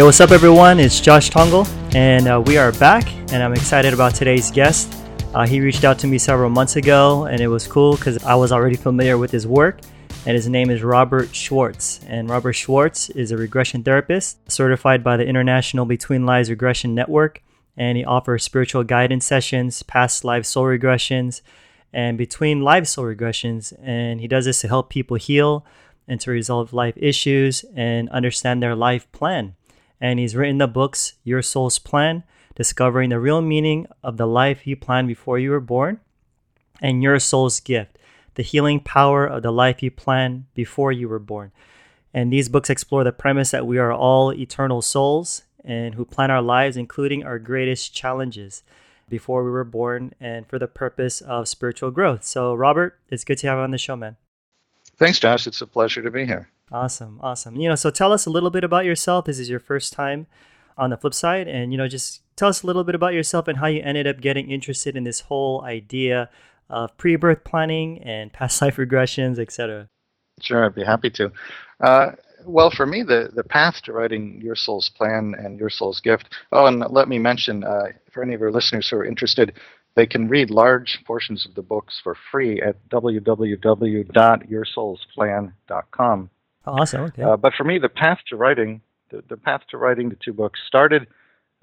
Yo, what's up, everyone? It's Josh Tongol, and uh, we are back, and I'm excited about today's guest. Uh, he reached out to me several months ago, and it was cool because I was already familiar with his work. And his name is Robert Schwartz. And Robert Schwartz is a regression therapist certified by the International Between Lives Regression Network. And he offers spiritual guidance sessions, past life soul regressions, and between live soul regressions. And he does this to help people heal and to resolve life issues and understand their life plan and he's written the books Your Soul's Plan, Discovering the Real Meaning of the Life You Planned Before You Were Born, and Your Soul's Gift, The Healing Power of the Life You Planned Before You Were Born. And these books explore the premise that we are all eternal souls and who plan our lives, including our greatest challenges before we were born and for the purpose of spiritual growth. So, Robert, it's good to have you on the show, man. Thanks, Josh. It's a pleasure to be here. Awesome, awesome. You know, so tell us a little bit about yourself. This is your first time on the flip side, and you know, just tell us a little bit about yourself and how you ended up getting interested in this whole idea of pre-birth planning and past life regressions, etc. Sure, I'd be happy to. Uh, well, for me, the, the path to writing Your Soul's Plan and Your Soul's Gift. Oh, and let me mention uh, for any of your listeners who are interested, they can read large portions of the books for free at www.yoursoulsplan.com. Awesome. Okay. Uh, but for me, the path to writing, the, the path to writing the two books started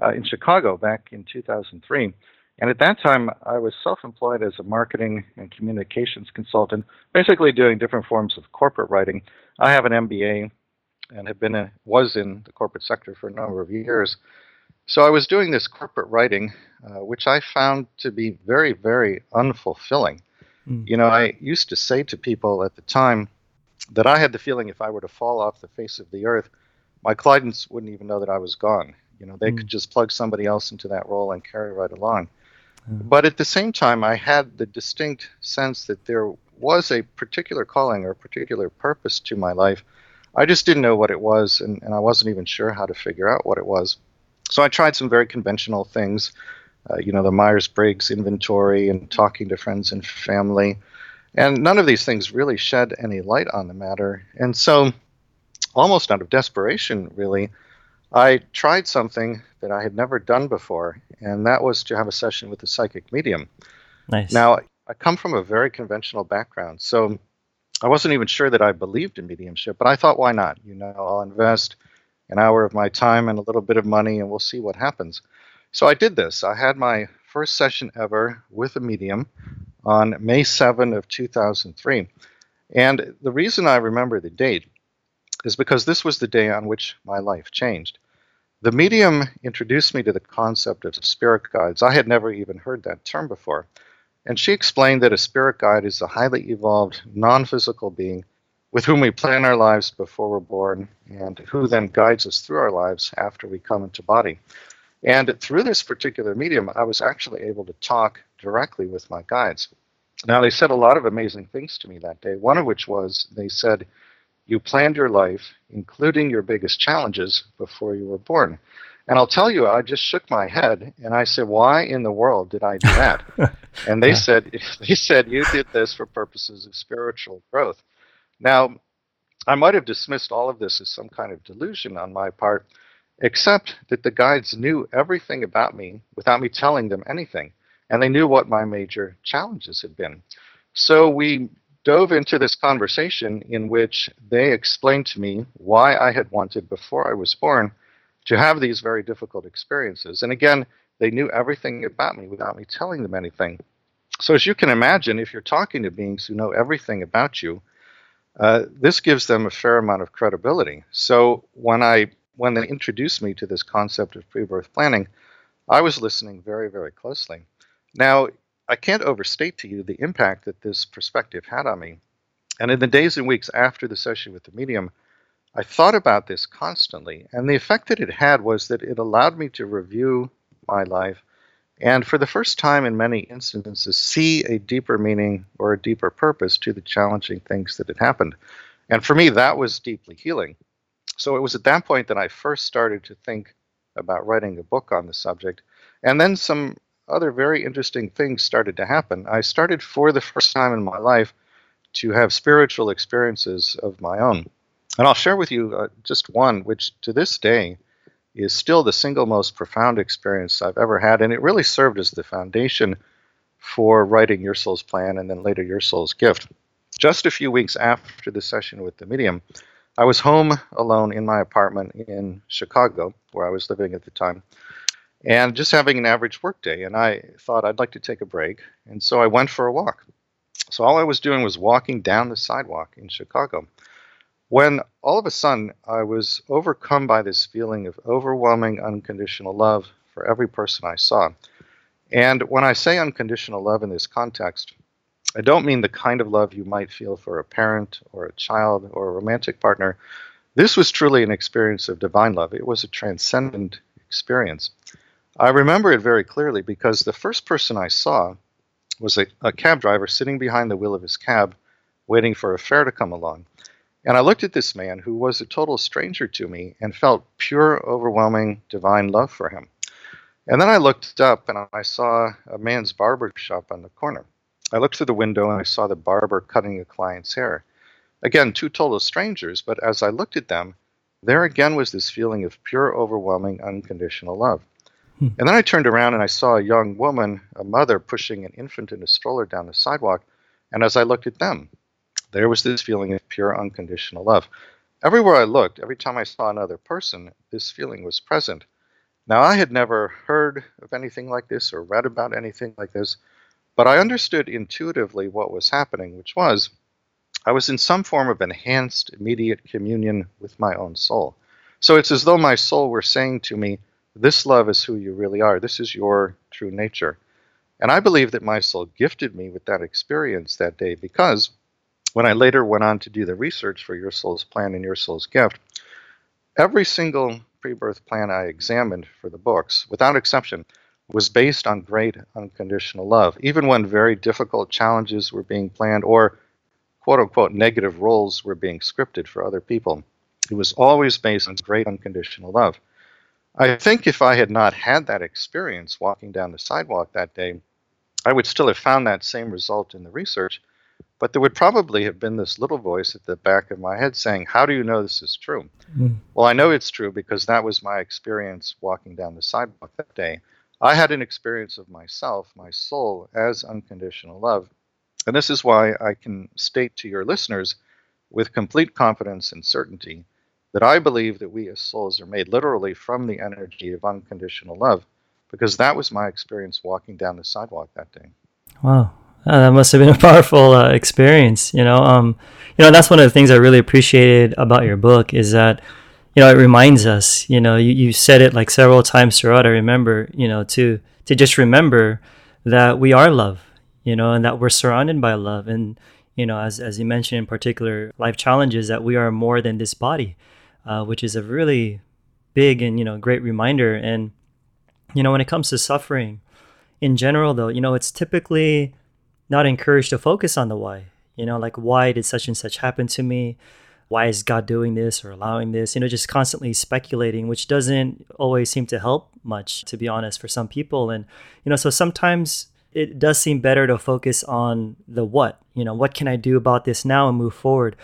uh, in Chicago back in 2003. And at that time, I was self-employed as a marketing and communications consultant, basically doing different forms of corporate writing. I have an MBA and have been a, was in the corporate sector for a number of years. So I was doing this corporate writing, uh, which I found to be very, very unfulfilling. Mm. You know, I used to say to people at the time, that I had the feeling if I were to fall off the face of the earth, my clients wouldn't even know that I was gone. You know, they mm. could just plug somebody else into that role and carry right along. Mm. But at the same time, I had the distinct sense that there was a particular calling or a particular purpose to my life. I just didn't know what it was, and, and I wasn't even sure how to figure out what it was. So I tried some very conventional things, uh, you know, the Myers Briggs inventory and talking to friends and family. And none of these things really shed any light on the matter. And so, almost out of desperation, really, I tried something that I had never done before, and that was to have a session with a psychic medium. Nice. Now, I come from a very conventional background, so I wasn't even sure that I believed in mediumship, but I thought, why not? You know, I'll invest an hour of my time and a little bit of money, and we'll see what happens. So I did this. I had my first session ever with a medium on May 7 of 2003. And the reason I remember the date is because this was the day on which my life changed. The medium introduced me to the concept of spirit guides. I had never even heard that term before. And she explained that a spirit guide is a highly evolved, non physical being with whom we plan our lives before we're born and who then guides us through our lives after we come into body. And through this particular medium, I was actually able to talk directly with my guides. Now, they said a lot of amazing things to me that day, one of which was they said, You planned your life, including your biggest challenges, before you were born. And I'll tell you, I just shook my head and I said, Why in the world did I do that? and they yeah. said, They said, You did this for purposes of spiritual growth. Now, I might have dismissed all of this as some kind of delusion on my part, except that the guides knew everything about me without me telling them anything and they knew what my major challenges had been. So we dove into this conversation in which they explained to me why I had wanted before I was born to have these very difficult experiences. And again, they knew everything about me without me telling them anything. So, as you can imagine, if you're talking to beings who know everything about you, uh, this gives them a fair amount of credibility. So, when I when they introduced me to this concept of pre-birth planning, I was listening very, very closely. Now, I can't overstate to you the impact that this perspective had on me. And in the days and weeks after the session with the medium, I thought about this constantly. And the effect that it had was that it allowed me to review my life and, for the first time in many instances, see a deeper meaning or a deeper purpose to the challenging things that had happened. And for me, that was deeply healing. So it was at that point that I first started to think about writing a book on the subject. And then some other very interesting things started to happen. I started for the first time in my life to have spiritual experiences of my own. And I'll share with you uh, just one, which to this day is still the single most profound experience I've ever had, and it really served as the foundation for writing Your Soul's Plan and then later Your Soul's Gift. Just a few weeks after the session with the medium, I was home alone in my apartment in Chicago, where I was living at the time, and just having an average workday. And I thought I'd like to take a break, and so I went for a walk. So all I was doing was walking down the sidewalk in Chicago. When all of a sudden I was overcome by this feeling of overwhelming unconditional love for every person I saw. And when I say unconditional love in this context, I don't mean the kind of love you might feel for a parent or a child or a romantic partner. This was truly an experience of divine love. It was a transcendent experience. I remember it very clearly because the first person I saw was a, a, cab driver sitting behind the wheel of his cab, waiting for a fare to come along. And I looked at this man who was a total stranger to me and felt pure, overwhelming divine love for him. And then I looked up and I saw a man's barber shop on the corner. I looked through the window and I saw the barber cutting a client's hair. Again, two total strangers, but as I looked at them, there again was this feeling of pure, overwhelming, unconditional love. Hmm. And then I turned around and I saw a young woman, a mother, pushing an infant in a stroller down the sidewalk. And as I looked at them, there was this feeling of pure, unconditional love. Everywhere I looked, every time I saw another person, this feeling was present. Now, I had never heard of anything like this or read about anything like this, but I understood intuitively what was happening, which was I was in some form of enhanced immediate communion with my own soul. So it's as though my soul were saying to me, This love is who you really are. This is your true nature. And I believe that my soul gifted me with that experience that day because when I later went on to do the research for Your Soul's Plan and Your Soul's Gift, every single pre birth plan I examined for the books, without exception, was based on great unconditional love, even when very difficult challenges were being planned or quote unquote negative roles were being scripted for other people. It was always based on great unconditional love. I think if I had not had that experience walking down the sidewalk that day, I would still have found that same result in the research, but there would probably have been this little voice at the back of my head saying, How do you know this is true? Mm. Well, I know it's true because that was my experience walking down the sidewalk that day. I had an experience of myself, my soul, as unconditional love. And this is why I can state to your listeners with complete confidence and certainty that I believe that we as souls are made literally from the energy of unconditional love because that was my experience walking down the sidewalk that day. Wow. Uh, that must have been a powerful uh, experience. You know, um, you know that's one of the things I really appreciated about your book is that, you know, it reminds us. You know, you, you said it like several times throughout. I remember, you know, to to just remember that we are love. You know, and that we're surrounded by love. And you know, as as you mentioned in particular, life challenges that we are more than this body, uh, which is a really big and you know great reminder. And you know, when it comes to suffering, in general, though, you know, it's typically not encouraged to focus on the why. You know, like why did such and such happen to me? Why is God doing this or allowing this? You know, just constantly speculating, which doesn't always seem to help much, to be honest, for some people. And, you know, so sometimes it does seem better to focus on the what. You know, what can I do about this now and move forward?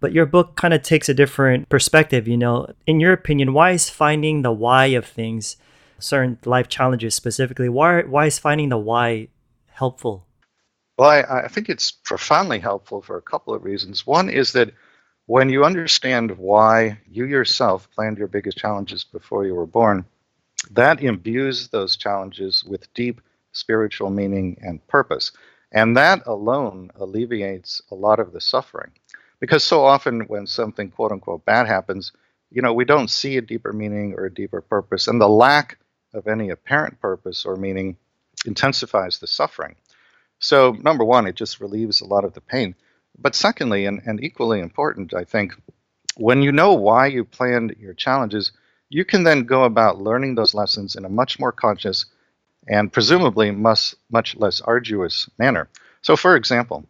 But your book kind of takes a different perspective. You know, in your opinion, why is finding the why of things, certain life challenges specifically, why, why is finding the why helpful? Well, I, I think it's profoundly helpful for a couple of reasons. One is that when you understand why you yourself planned your biggest challenges before you were born, that imbues those challenges with deep spiritual meaning and purpose. And that alone alleviates a lot of the suffering. Because so often when something quote unquote bad happens, you know, we don't see a deeper meaning or a deeper purpose. And the lack of any apparent purpose or meaning intensifies the suffering. So, number one, it just relieves a lot of the pain. But secondly, and, and equally important, I think, when you know why you planned your challenges, you can then go about learning those lessons in a much more conscious and presumably much, much less arduous manner. So, for example,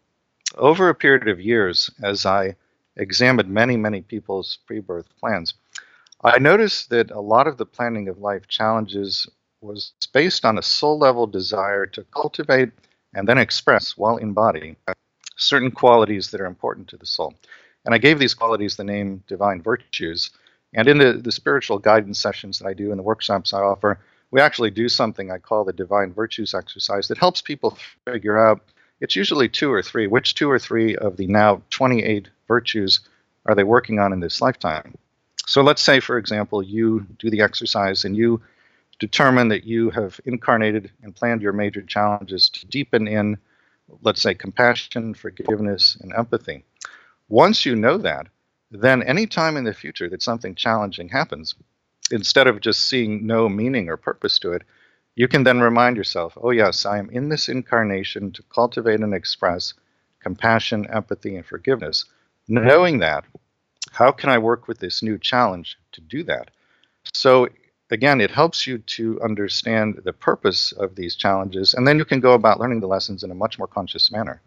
over a period of years, as I examined many, many people's pre birth plans, I noticed that a lot of the planning of life challenges was based on a soul level desire to cultivate and then express while in body certain qualities that are important to the soul. And I gave these qualities the name divine virtues. And in the, the spiritual guidance sessions that I do and the workshops I offer, we actually do something I call the divine virtues exercise that helps people figure out it's usually two or three. Which two or three of the now 28 virtues are they working on in this lifetime? So let's say, for example, you do the exercise and you determine that you have incarnated and planned your major challenges to deepen in, let's say, compassion, forgiveness, and empathy. Once you know that, then any time in the future that something challenging happens, instead of just seeing no meaning or purpose to it, you can then remind yourself, oh, yes, I am in this incarnation to cultivate and express compassion, empathy, and forgiveness. Knowing that, how can I work with this new challenge to do that? So, again, it helps you to understand the purpose of these challenges, and then you can go about learning the lessons in a much more conscious manner.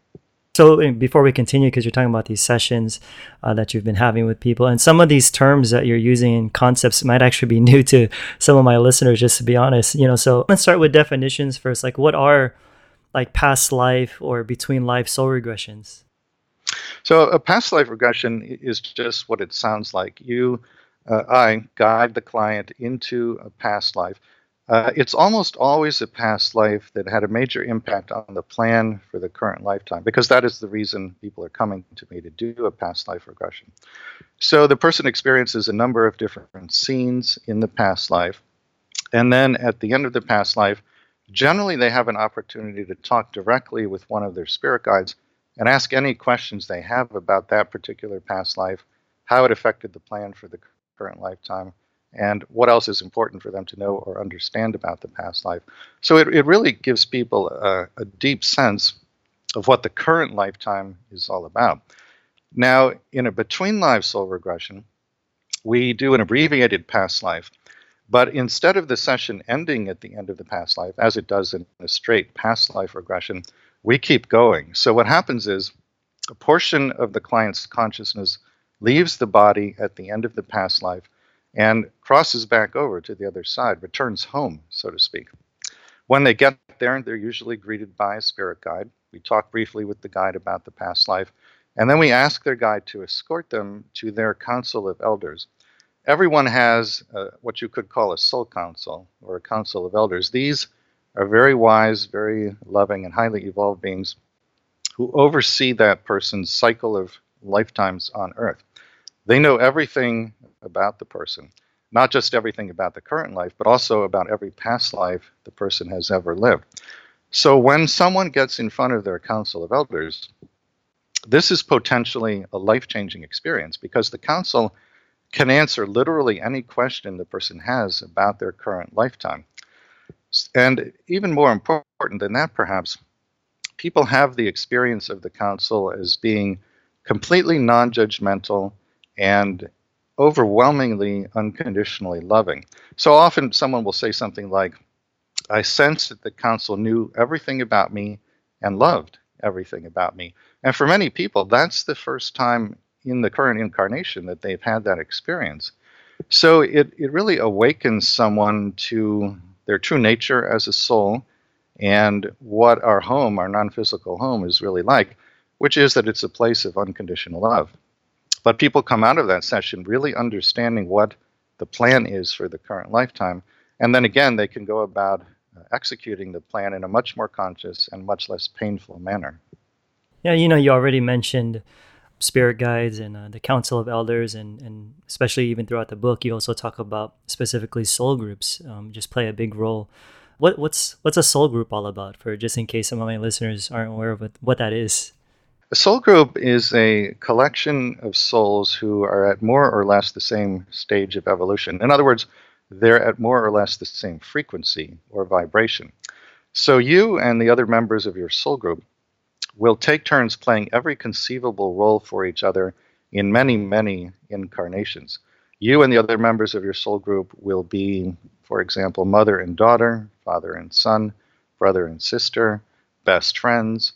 So before we continue, because you're talking about these sessions uh, that you've been having with people, and some of these terms that you're using in concepts might actually be new to some of my listeners. Just to be honest, you know. So let's start with definitions first. Like, what are like past life or between life soul regressions? So a past life regression is just what it sounds like. You, uh, I guide the client into a past life. Uh, it's almost always a past life that had a major impact on the plan for the current lifetime, because that is the reason people are coming to me to do a past life regression. So the person experiences a number of different scenes in the past life, and then at the end of the past life, generally they have an opportunity to talk directly with one of their spirit guides and ask any questions they have about that particular past life, how it affected the plan for the current lifetime and what else is important for them to know or understand about the past life. So it, it really gives people a, a deep sense of what the current lifetime is all about. Now, in a between life soul regression, we do an abbreviated past life, but instead of the session ending at the end of the past life, as it does in a straight past life regression, we keep going. So what happens is a portion of the client's consciousness leaves the body at the end of the past life and crosses back over to the other side, returns home, so to speak. When they get there, they're usually greeted by a spirit guide. We talk briefly with the guide about the past life, and then we ask their guide to escort them to their council of elders. Everyone has uh, what you could call a soul council or a council of elders. These are very wise, very loving, and highly evolved beings who oversee that person's cycle of lifetimes on earth. They know everything about the person. Not just everything about the current life, but also about every past life the person has ever lived. So when someone gets in front of their council of elders, this is potentially a life changing experience because the council can answer literally any question the person has about their current lifetime. And even more important than that, perhaps, people have the experience of the council as being completely non judgmental and overwhelmingly unconditionally loving. So often someone will say something like, I sensed that the council knew everything about me and loved everything about me. And for many people, that's the first time in the current incarnation that they've had that experience. So it, it really awakens someone to their true nature as a soul and what our home, our non physical home, is really like, which is that it's a place of unconditional love. But people come out of that session really understanding what the plan is for the current lifetime. And then again, they can go about uh, executing the plan in a much more conscious and much less painful manner. Yeah, you know, you already mentioned spirit guides and uh, the council of elders and, and especially even throughout the book you also talk about specifically soul groups um, just play a big role what, what's what's a soul group all about for just in case some of my listeners aren't aware of what, what that is a soul group is a collection of souls who are at more or less the same stage of evolution. In other words, they're at more or less the same frequency or vibration. So you and the other members of your soul group will take turns playing every conceivable role for each other in many, many incarnations. You and the other members of your soul group will be, for example, mother and daughter, father and son, brother and sister, best friends,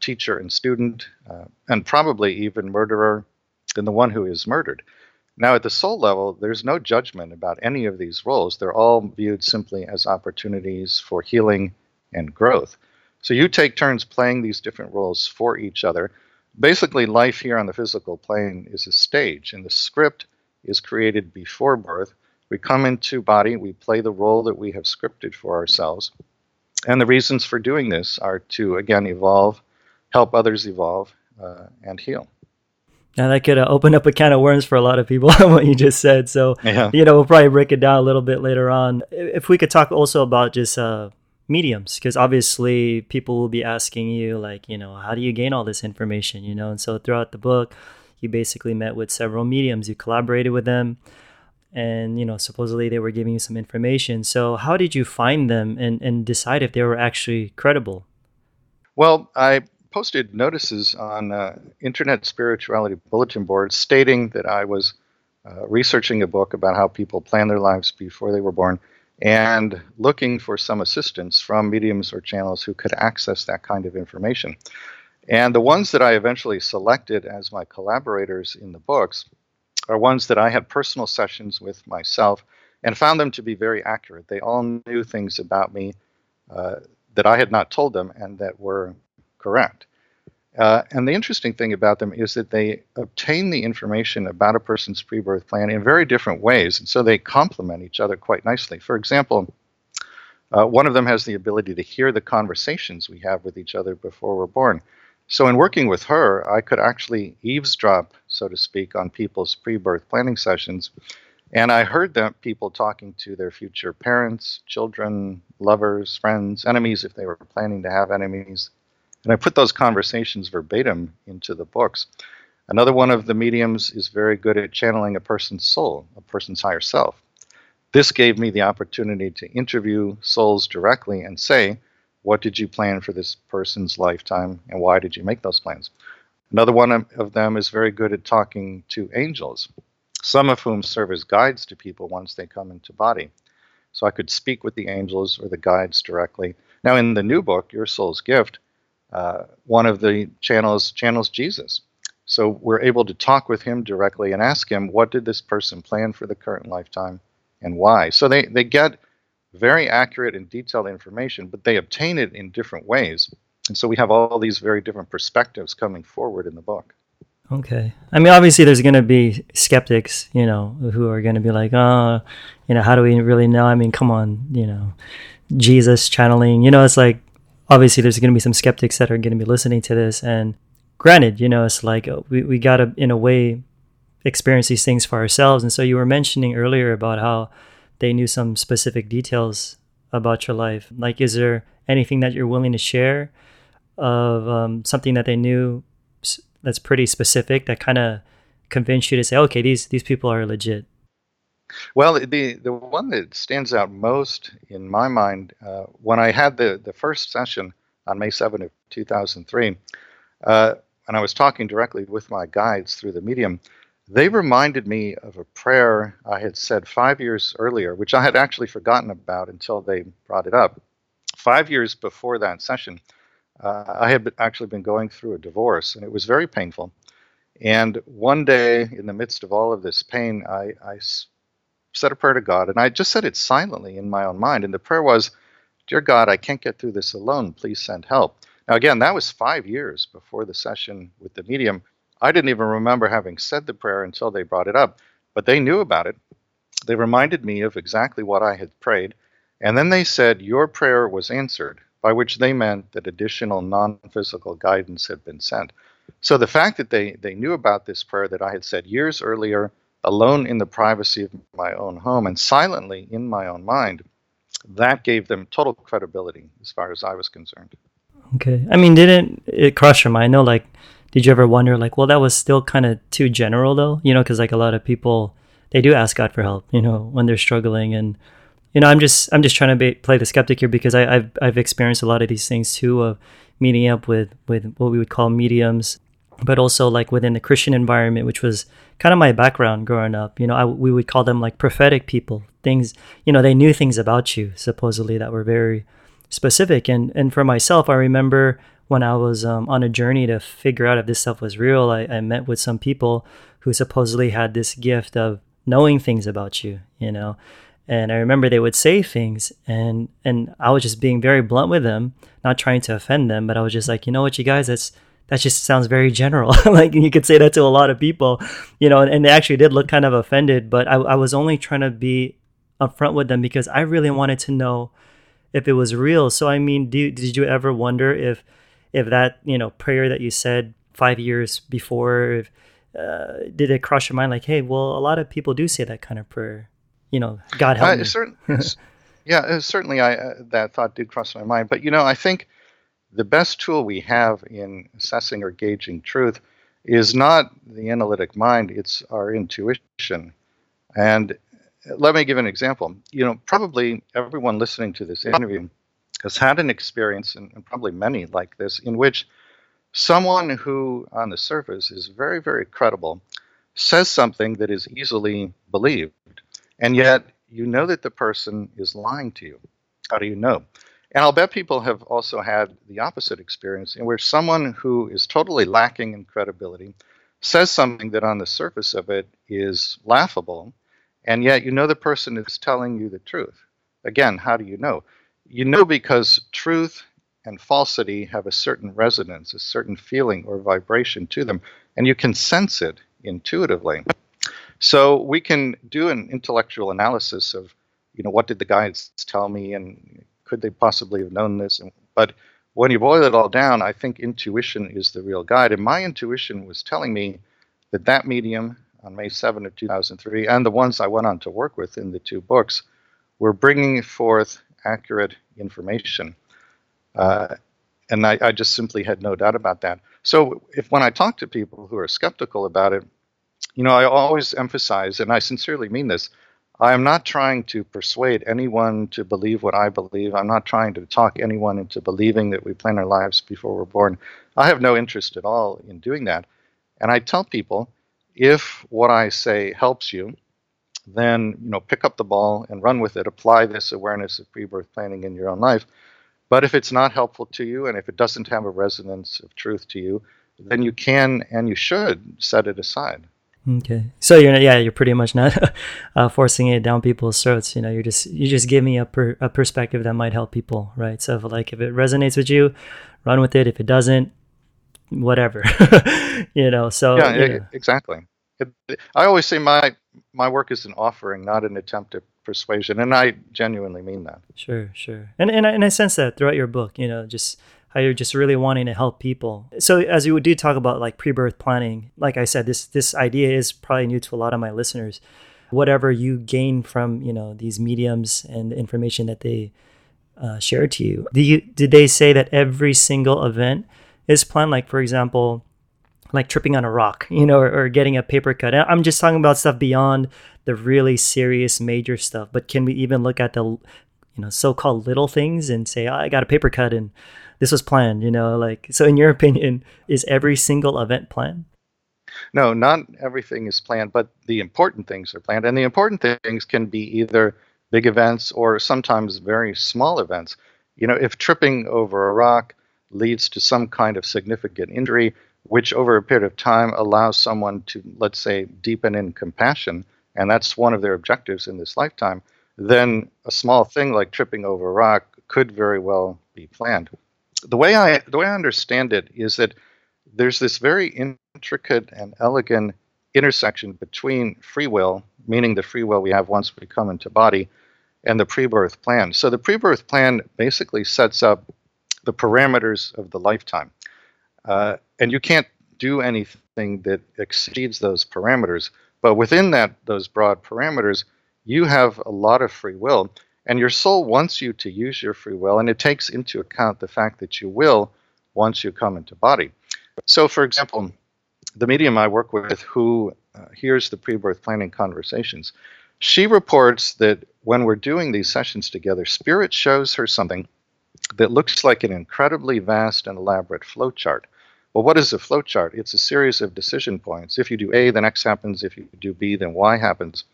teacher and student, uh, and probably even murderer than the one who is murdered. Now, at the soul level, there's no judgment about any of these roles. They're all viewed simply as opportunities for healing and growth. So you take turns playing these different roles for each other. Basically, life here on the physical plane is a stage, and the script is created before birth. We come into body, we play the role that we have scripted for ourselves. And the reasons for doing this are to, again, evolve, help others evolve, uh, and heal. Now that could uh, open up a can of worms for a lot of people, on what you just said. So, yeah. you know, we'll probably break it down a little bit later on. If we could talk also about just uh, mediums, because obviously people will be asking you, like, you know, how do you gain all this information, you know? And so throughout the book, you basically met with several mediums, you collaborated with them, and, you know, supposedly they were giving you some information. So, how did you find them and, and decide if they were actually credible? Well, I posted notices on uh, internet spirituality bulletin boards stating that I was uh, researching a book about how people plan their lives before they were born and looking for some assistance from mediums or channels who could access that kind of information. And the ones that I eventually selected as my collaborators in the books are ones that I had personal sessions with myself and found them to be very accurate. They all knew things about me uh, that I had not told them and that were correct. Uh, and the interesting thing about them is that they obtain the information about a person's pre birth plan in very different ways. And so they complement each other quite nicely. For example, uh, one of them has the ability to hear the conversations we have with each other before we're born. So, in working with her, I could actually eavesdrop, so to speak, on people's pre birth planning sessions. And I heard that people talking to their future parents, children, lovers, friends, enemies, if they were planning to have enemies, and I put those conversations verbatim into the books. Another one of the mediums is very good at channeling a person's soul, a person's higher self. This gave me the opportunity to interview souls directly and say, what did you plan for this person's lifetime and why did you make those plans? Another one of them is very good at talking to angels, some of whom serve as guides to people once they come into body. So I could speak with the angels or the guides directly. Now, in the new book, Your Soul's Gift, uh, one of the channels channels Jesus. So we're able to talk with him directly and ask him, what did this person plan for the current lifetime and why? So they, they get very accurate and detailed information, but they obtain it in different ways. And so we have all these very different perspectives coming forward in the book. Okay. I mean, obviously, there's going to be skeptics, you know, who are going to be like, oh, you know, how do we really know? I mean, come on, you know, Jesus channeling, you know, it's like, obviously there's going to be some skeptics that are going to be listening to this and granted you know it's like uh, we, we got to in a way experience these things for ourselves and so you were mentioning earlier about how they knew some specific details about your life. Like is there anything that you're willing to share of um, something that they knew that's pretty specific that kind of convinced you to say okay these these people are legit well, the the one that stands out most in my mind uh, when I had the the first session on May 7 of 2003, uh, and I was talking directly with my guides through the medium, they reminded me of a prayer I had said five years earlier, which I had actually forgotten about until they brought it up. Five years before that session, uh, I had actually been going through a divorce, and it was very painful. And one day, in the midst of all of this pain, I, I said a prayer to God, and I just said it silently in my own mind. And the prayer was, Dear God, I can't get through this alone. Please send help. Now, again, that was five years before the session with the medium. I didn't even remember having said the prayer until they brought it up, but they knew about it. They reminded me of exactly what I had prayed. And then they said, Your prayer was answered, by which they meant that additional non physical guidance had been sent. So the fact that they, they knew about this prayer that I had said years earlier, alone in the privacy of my own home and silently in my own mind, that gave them total credibility as far as I was concerned. Okay. I mean, didn't it cross your mind No, Like, did you ever wonder, like, well, that was still kind of too general though? You know, because like a lot of people, they do ask God for help, you know, when they're struggling. And, you know, I'm just, I'm just trying to be, play the skeptic here because I, I've, I've experienced a lot of these things too of meeting up with, with what we would call mediums but also like within the Christian environment, which was kind of my background growing up. You know, I, we would call them like prophetic people. Things, you know, they knew things about you supposedly that were very specific. And and for myself, I remember when I was um, on a journey to figure out if this stuff was real. I, I met with some people who supposedly had this gift of knowing things about you. You know, and I remember they would say things, and and I was just being very blunt with them, not trying to offend them, but I was just like, you know what, you guys, that's that just sounds very general. like you could say that to a lot of people, you know, and, and they actually did look kind of offended, but I, I was only trying to be upfront with them because I really wanted to know if it was real. So I mean, do, did you ever wonder if if that you know prayer that you said five years before, if, uh, did it cross your mind like, hey, well, a lot of people do say that kind of prayer, you know, God help uh, me. Certain, yeah, uh, certainly, I uh, that thought did cross my mind. But you know, I think the best tool we have in assessing or gauging truth is not the analytic mind; it's our intuition. And let me give an example. You know, probably everyone listening to this interview has had an experience, and, probably many like this, in which someone who, on the surface, is very, very credible says something that is easily believed, and yet you know that the person is lying to you. How do you know? And I'll bet people have also had the opposite experience in which someone who is totally lacking in credibility says something that on the surface of it is laughable, and yet you know the person is telling you the truth. Again, how do you know? You know because truth and falsity have a certain resonance, a certain feeling or vibration to them, and you can sense it intuitively. So we can do an intellectual analysis of, you know, what did the guides tell me, and could they possibly have known this? But when you boil it all down, I think intuition is the real guide. And my intuition was telling me that that medium on May 7 of 2003, and the ones I went on to work with in the two books, were bringing forth accurate information. Uh, and I, I, just simply had no doubt about that. So if when I talk to people who are skeptical about it, you know, I always emphasize, and I sincerely mean this, I am not trying to persuade anyone to believe what I believe. I'm not trying to talk anyone into believing that we plan our lives before we're born. I have no interest at all in doing that. And I tell people if what I say helps you, then you know pick up the ball and run with it. Apply this awareness of pre-birth planning in your own life. But if it's not helpful to you and if it doesn't have a resonance of truth to you, then you can and you should set it aside. Okay, so you're yeah you're pretty much not uh, forcing it down people's throats. You know, you're just you just give me a per, a perspective that might help people, right? So if, like if it resonates with you, run with it. If it doesn't, whatever you know so yeah, yeah. exactly i always say my my work is an offering not an attempt at persuasion and i genuinely mean that. Sure sure. And and I, and I sense that throughout your book you know just how you're just really wanting to help people. So as you do talk about like pre-birth planning like i said this this idea is probably new to a lot of my listeners. Whatever you gain from you know these mediums and the information that they uh, share to you do you did they say that every single event is planned. Like for example, like tripping on a rock, you know, or, or, getting a paper cut. I'm just talking about stuff beyond the really serious major stuff. But can we even look at the, you know, so-called little things and say, oh, I got a paper cut and this was planned, you know, like, so in your opinion, is every single event planned? No, not everything is planned, but the important things are planned. And the important things can be either big events or sometimes very small events. You know, if tripping over a rock leads to some kind of significant injury, which over a period of time allows someone to, let's say, deepen in compassion, and that's one of their objectives in this lifetime, then a small thing like tripping over a rock could very well be planned. The way I the way I understand it is that there's this very intricate and elegant intersection between free will, meaning the free will we have once we come into body, and the pre-birth plan. So the pre-birth plan basically sets up the parameters of the lifetime. Uh, and you can't do anything that exceeds those parameters. But within that, those broad parameters, you have a lot of free will. And your soul wants you to use your free will, and it takes into account the fact that you will once you come into body. So, for example, the medium I work with who uh, hears the pre birth planning conversations, she reports that when we're doing these sessions together, Spirit shows her something that looks like an incredibly vast and elaborate flowchart. Well, what is a flowchart? It's a series of decision points. If you do A, then X happens. If you do B, then Y happens.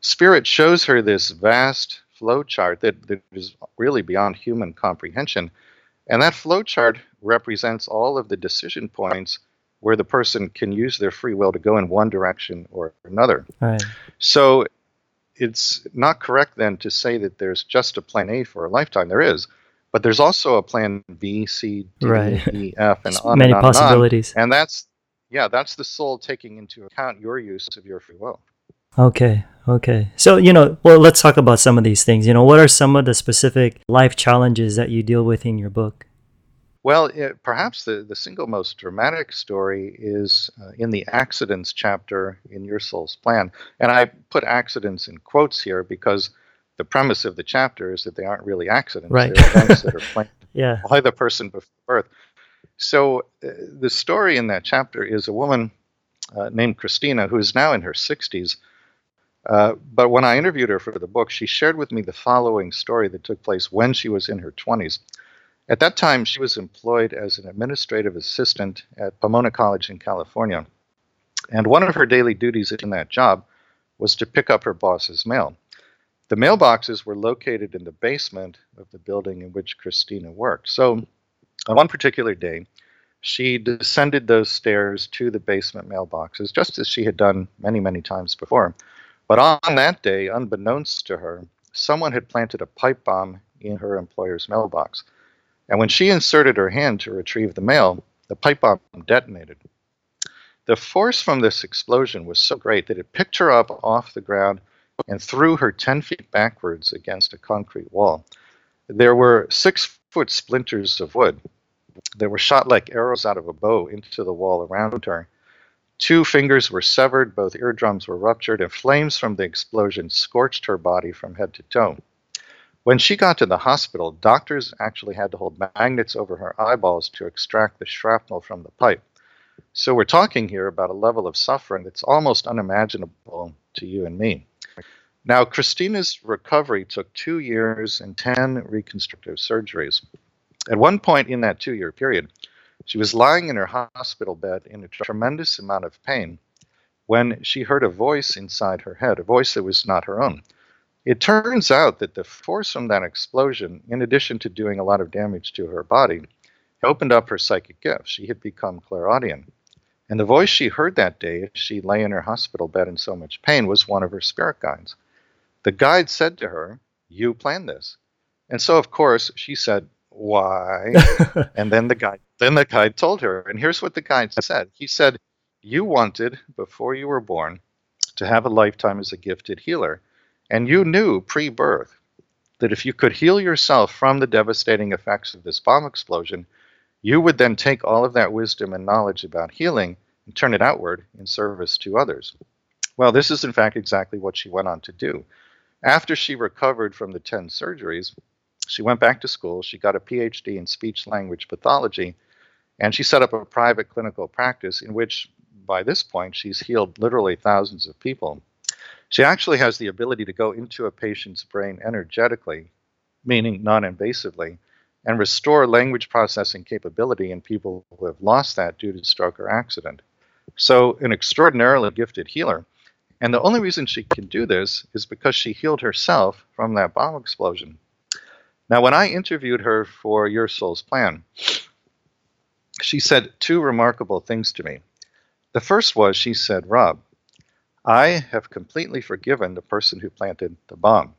Spirit shows her this vast flowchart that, that is really beyond human comprehension. And that flowchart represents all of the decision points where the person can use their free will to go in one direction or another. Right. So it's not correct then to say that there's just a plan A for a lifetime. There is. But there's also a plan B, C, D, right. E, F, and on many and on possibilities. And, on. and that's yeah, that's the soul taking into account your use of your free will. Okay, okay. So, you know, well, let's talk about some of these things. You know, what are some of the specific life challenges that you deal with in your book? Well, it, perhaps the, the single most dramatic story is uh, in the accidents chapter in Your Soul's Plan. And I put accidents in quotes here because the premise of the chapter is that they aren't really accidents. Right. They're events that are planned yeah. by the person before birth. So uh, the story in that chapter is a woman uh, named Christina who is now in her 60s. Uh, but when I interviewed her for the book, she shared with me the following story that took place when she was in her 20s. At that time, she was employed as an administrative assistant at Pomona College in California. And one of her daily duties in that job was to pick up her boss's mail. The mailboxes were located in the basement of the building in which Christina worked. So, on one particular day, she descended those stairs to the basement mailboxes, just as she had done many, many times before. But on that day, unbeknownst to her, someone had planted a pipe bomb in her employer's mailbox. And when she inserted her hand to retrieve the mail, the pipe bomb detonated. The force from this explosion was so great that it picked her up off the ground and threw her 10 feet backwards against a concrete wall. There were six foot splinters of wood that were shot like arrows out of a bow into the wall around her. Two fingers were severed, both eardrums were ruptured, and flames from the explosion scorched her body from head to toe. When she got to the hospital, doctors actually had to hold magnets over her eyeballs to extract the shrapnel from the pipe. So we're talking here about a level of suffering that's almost unimaginable to you and me. Now, Christina's recovery took two years and 10 reconstructive surgeries. At one point in that two year period, she was lying in her hospital bed in a tremendous amount of pain when she heard a voice inside her head, a voice that was not her own. It turns out that the force from that explosion, in addition to doing a lot of damage to her body, opened up her psychic gifts. She had become clairaudient. And the voice she heard that day as she lay in her hospital bed in so much pain was one of her spirit guides. The guide said to her, You planned this. And so, of course, she said, Why? and then the guide then the guide told her, and here's what the guide said. He said, You wanted, before you were born, to have a lifetime as a gifted healer. And you knew pre birth that if you could heal yourself from the devastating effects of this bomb explosion, you would then take all of that wisdom and knowledge about healing and turn it outward in service to others. Well, this is in fact exactly what she went on to do. After she recovered from the 10 surgeries, she went back to school. She got a PhD in speech language pathology, and she set up a private clinical practice in which, by this point, she's healed literally thousands of people. She actually has the ability to go into a patient's brain energetically, meaning non invasively, and restore language processing capability in people who have lost that due to stroke or accident. So, an extraordinarily gifted healer. And the only reason she can do this is because she healed herself from that bomb explosion. Now, when I interviewed her for Your Soul's Plan, she said two remarkable things to me. The first was she said, Rob, I have completely forgiven the person who planted the bomb.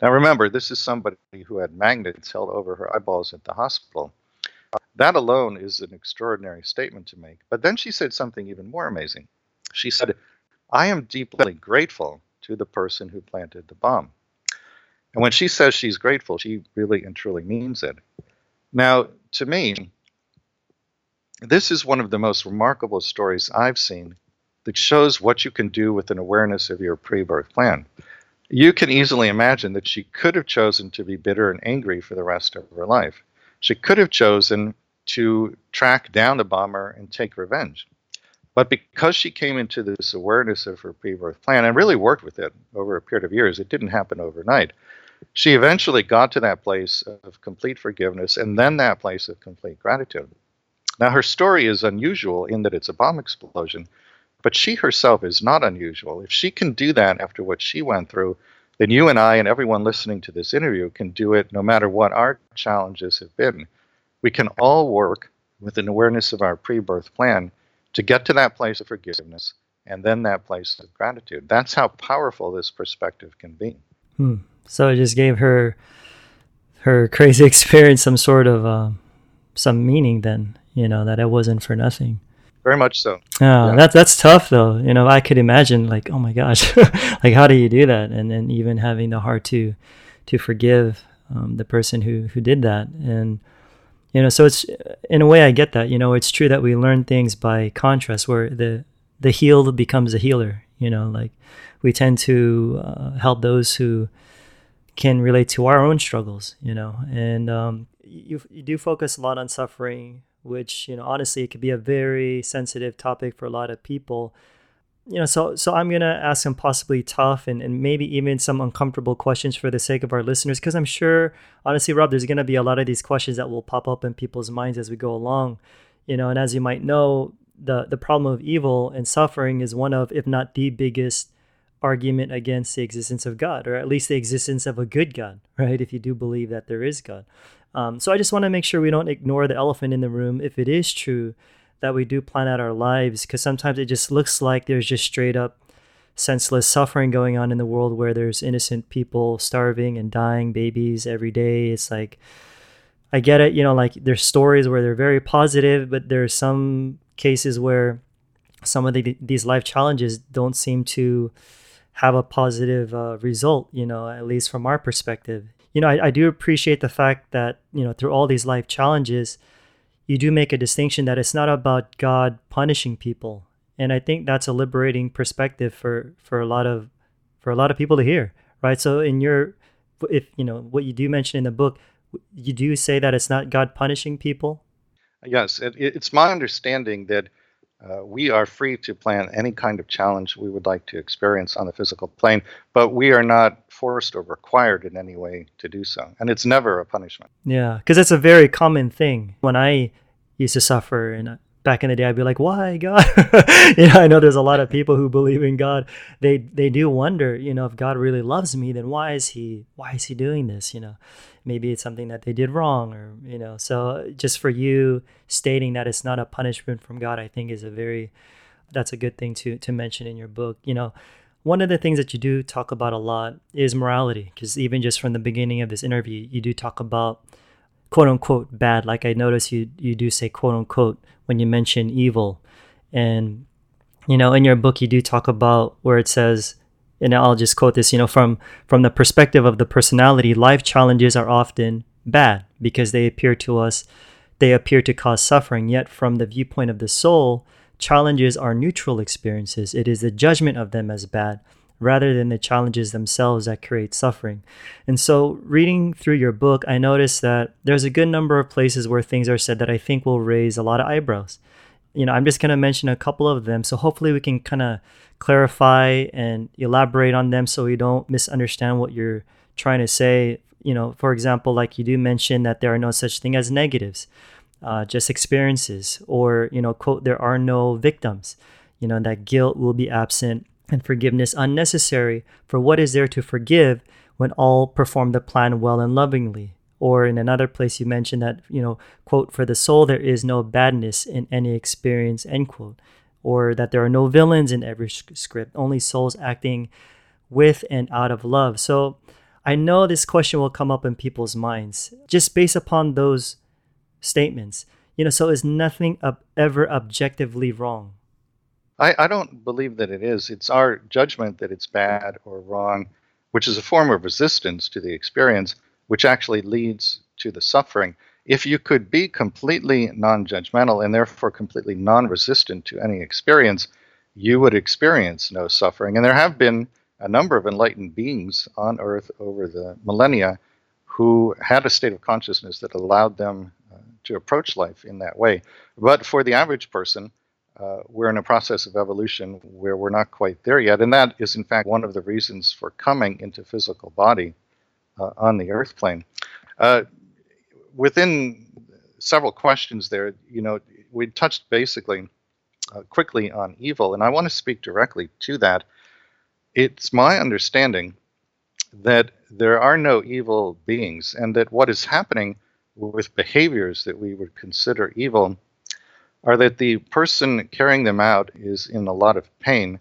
Now remember, this is somebody who had magnets held over her eyeballs at the hospital. That alone is an extraordinary statement to make. But then she said something even more amazing. She said, I am deeply grateful to the person who planted the bomb. And when she says she's grateful, she really and truly means it. Now, to me, this is one of the most remarkable stories I've seen that shows what you can do with an awareness of your pre birth plan. You can easily imagine that she could have chosen to be bitter and angry for the rest of her life. She could have chosen to track down the bomber and take revenge. But because she came into this awareness of her pre birth plan and really worked with it over a period of years, it didn't happen overnight. She eventually got to that place of complete forgiveness and then that place of complete gratitude. Now, her story is unusual in that it's a bomb explosion, but she herself is not unusual. If she can do that after what she went through, then you and I and everyone listening to this interview can do it no matter what our challenges have been. We can all work with an awareness of our pre birth plan to get to that place of forgiveness and then that place of gratitude. That's how powerful this perspective can be. Hmm. So it just gave her her crazy experience some sort of uh, some meaning then you know that it wasn't for nothing very much so oh, yeah. that's that's tough though you know i could imagine like oh my gosh like how do you do that and then even having the heart to to forgive um, the person who who did that and you know so it's in a way i get that you know it's true that we learn things by contrast where the the healed becomes a healer you know like we tend to uh, help those who can relate to our own struggles, you know. And um, you you do focus a lot on suffering, which you know honestly it could be a very sensitive topic for a lot of people. You know, so so I'm gonna ask some possibly tough and, and maybe even some uncomfortable questions for the sake of our listeners, because I'm sure honestly, Rob, there's gonna be a lot of these questions that will pop up in people's minds as we go along. You know, and as you might know, the the problem of evil and suffering is one of, if not the biggest argument against the existence of God, or at least the existence of a good God, right? If you do believe that there is God. Um, so I just want to make sure we don't ignore the elephant in the room if it is true that we do plan out our lives, because sometimes it just looks like there's just straight up senseless suffering going on in the world where there's innocent people starving and dying, babies every day. It's like, I get it, you know, like there's stories where they're very positive, but there's some cases where some of the, these life challenges don't seem to have a positive uh, result, you know, at least from our perspective. You know, I, I do appreciate the fact that, you know, through all these life challenges, you do make a distinction that it's not about God punishing people. And I think that's a liberating perspective for, for a lot of for a lot of people to hear, right? So in your if you know what you do mention in the book, you do say that it's not God punishing people. Yes, it, it's my understanding that uh, we are free to plan any kind of challenge we would like to experience on the physical plane, but we are not forced or required in any way to do so. And it's never a punishment. Yeah, because it's a very common thing. When I used to suffer and back in the day, I'd be like, "Why God?" you know, I know there's a lot of people who believe in God. They they do wonder, you know, if God really loves me, then why is he why is he doing this? You know, maybe it's something that they did wrong, or you know. So just for you stating that it's not a punishment from God, I think is a very that's a good thing to to mention in your book. You know. One of the things that you do talk about a lot is morality, because even just from the beginning of this interview, you do talk about quote unquote bad. Like I notice you you do say quote unquote when you mention evil, and you know in your book you do talk about where it says, and I'll just quote this. You know from from the perspective of the personality, life challenges are often bad because they appear to us they appear to cause suffering. Yet from the viewpoint of the soul, challenges are neutral experiences. It is the judgment of them as bad rather than the challenges themselves that create suffering. And so, reading through your book, I noticed that there's a good number of places where things are said that I think will raise a lot of eyebrows. You know, I'm just going to mention a couple of them. So, hopefully, we can kind of clarify and elaborate on them so we don't misunderstand what you're trying to say. You know, for example, like you do mention that there are no such thing as negatives. Uh, just experiences, or you know, quote, there are no victims. You know, that guilt will be absent and forgiveness unnecessary, for what is there to forgive when all perform the plan well and lovingly? Or in another place, you mentioned that, you know, quote, for the soul there is no badness in any experience, end quote. Or that there are no villains in every script, only souls acting with and out of love. So I know this question will come up in people's minds just based upon those statements. You know, so is nothing ever objectively wrong? I, I don't believe that it is. It's our judgment that it's bad or wrong, which is a form of resistance to the experience, which actually leads to the suffering. If you could be completely non judgmental and therefore completely non resistant to any experience, you would experience no suffering. And there have been a number of enlightened beings on earth over the millennia who had a state of consciousness that allowed them uh, to approach life in that way. But for the average person, uh, we're in a process of evolution where we're not quite there yet. And that is, in fact, one of the reasons for coming into physical body on the earth plane. Uh, within several questions there, you know, we touched basically uh, quickly on evil, and I want to speak directly to that. It's my understanding that there are no evil beings, and that what is happening with behaviors that we would consider evil are that the person carrying them out is in a lot of pain,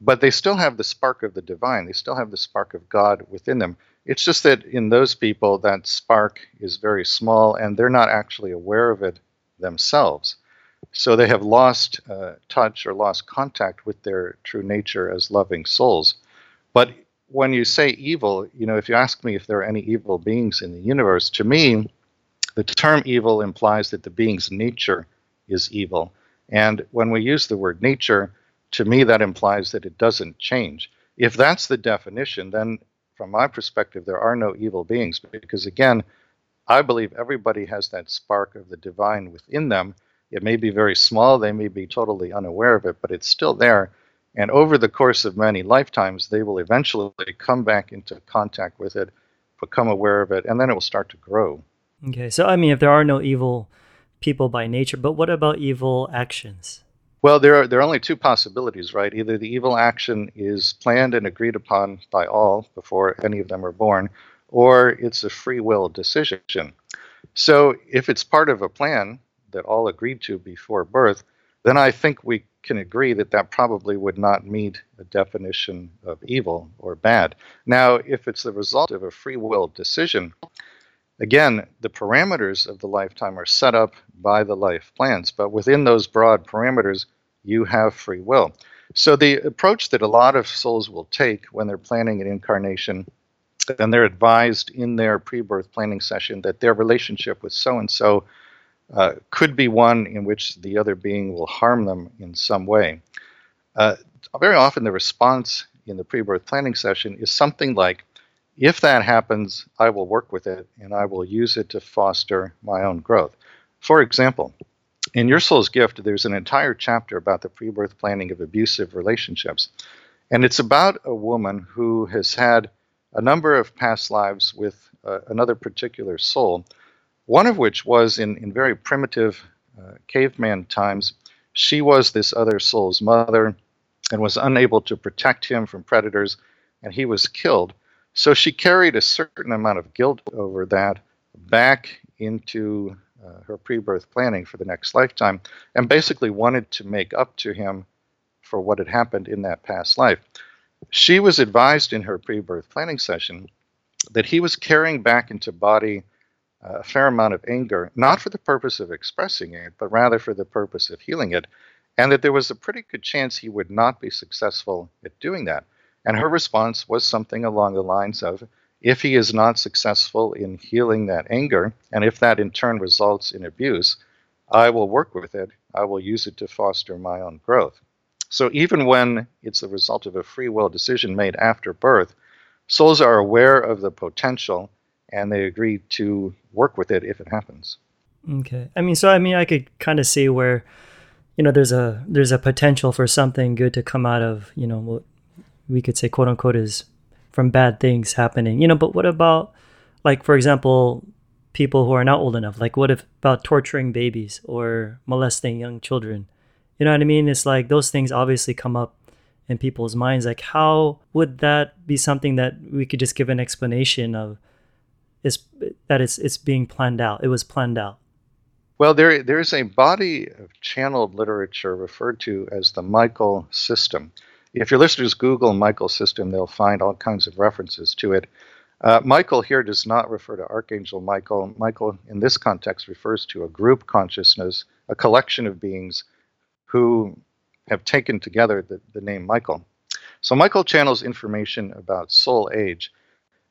but they still have the spark of the divine. They still have the spark of God within them. It's just that in those people, that spark is very small and they're not actually aware of it themselves. So they have lost uh, touch or lost contact with their true nature as loving souls. But when you say evil, you know, if you ask me if there are any evil beings in the universe, to me, the term evil implies that the being's nature is evil. And when we use the word nature, to me, that implies that it doesn't change. If that's the definition, then from my perspective, there are no evil beings because, again, I believe everybody has that spark of the divine within them. It may be very small, they may be totally unaware of it, but it's still there. And over the course of many lifetimes, they will eventually come back into contact with it, become aware of it, and then it will start to grow. Okay, so I mean, if there are no evil people by nature, but what about evil actions? Well, there are there are only two possibilities, right? Either the evil action is planned and agreed upon by all before any of them are born, or it's a free will decision. So, if it's part of a plan that all agreed to before birth, then I think we can agree that that probably would not meet a definition of evil or bad. Now, if it's the result of a free will decision, again, the parameters of the lifetime are set up by the life plans, but within those broad parameters, you have free will. So, the approach that a lot of souls will take when they're planning an incarnation, and they're advised in their pre birth planning session that their relationship with so and so could be one in which the other being will harm them in some way. Uh, very often, the response in the pre birth planning session is something like, if that happens, I will work with it and I will use it to foster my own growth. For example, in Your Soul's Gift, there's an entire chapter about the pre birth planning of abusive relationships. And it's about a woman who has had a number of past lives with uh, another particular soul one of which was in, in very primitive uh, caveman times. She was this other soul's mother and was unable to protect him from predators, and he was killed. So she carried a certain amount of guilt over that back into uh, her pre birth planning for the next lifetime and basically wanted to make up to him for what had happened in that past life. She was advised in her pre birth planning session that he was carrying back into body a fair amount of anger, not for the purpose of expressing it, but rather for the purpose of healing it, and that there was a pretty good chance he would not be successful at doing that. And her response was something along the lines of if he is not successful in healing that anger, and if that in turn results in abuse, I will work with it. I will use it to foster my own growth. So even when it's the result of a free will decision made after birth, souls are aware of the potential and they agree to work with it if it happens. Okay. I mean, so I mean, I could kind of see where, you know, there's a there's a potential for something good to come out of, you know, what we could say, quote unquote, is from bad things happening. You know, but what about, like, for example, people who are not old enough? Like, what if about torturing babies or molesting young children? You know what I mean? It's like those things obviously come up in people's minds. Like, how would that be something that we could just give an explanation of? is that it's it's being planned out. It was planned out. Well, there there's a body of channeled literature referred to as the Michael system. If your listeners Google Michael system, they'll find all kinds of references to it. Uh, Michael here does not refer to Archangel Michael. Michael, in this context, refers to a group consciousness, a collection of beings who have taken together the, the name Michael. So Michael channels information about soul age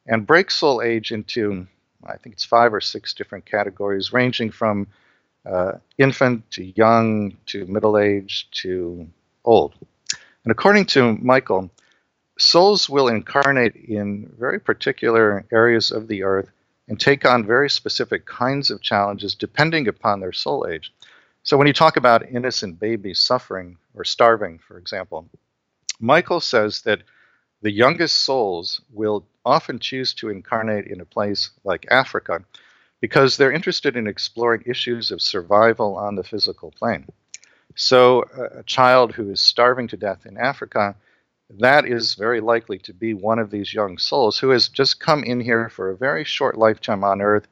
and breaks soul age into, I think it's five or six different categories, ranging from uh, infant to young to middle age to old. And according to Michael, souls will incarnate in very particular areas of the earth and take on very specific kinds of challenges depending upon their soul age. So when you talk about innocent babies suffering or starving, for example, Michael says that the youngest souls will often choose to incarnate in a place like Africa because they're interested in exploring issues of survival on the physical plane. So, uh, a child who is starving to death in Africa, that is very likely to be one of these young souls who has just come in here for a very short lifetime on Earth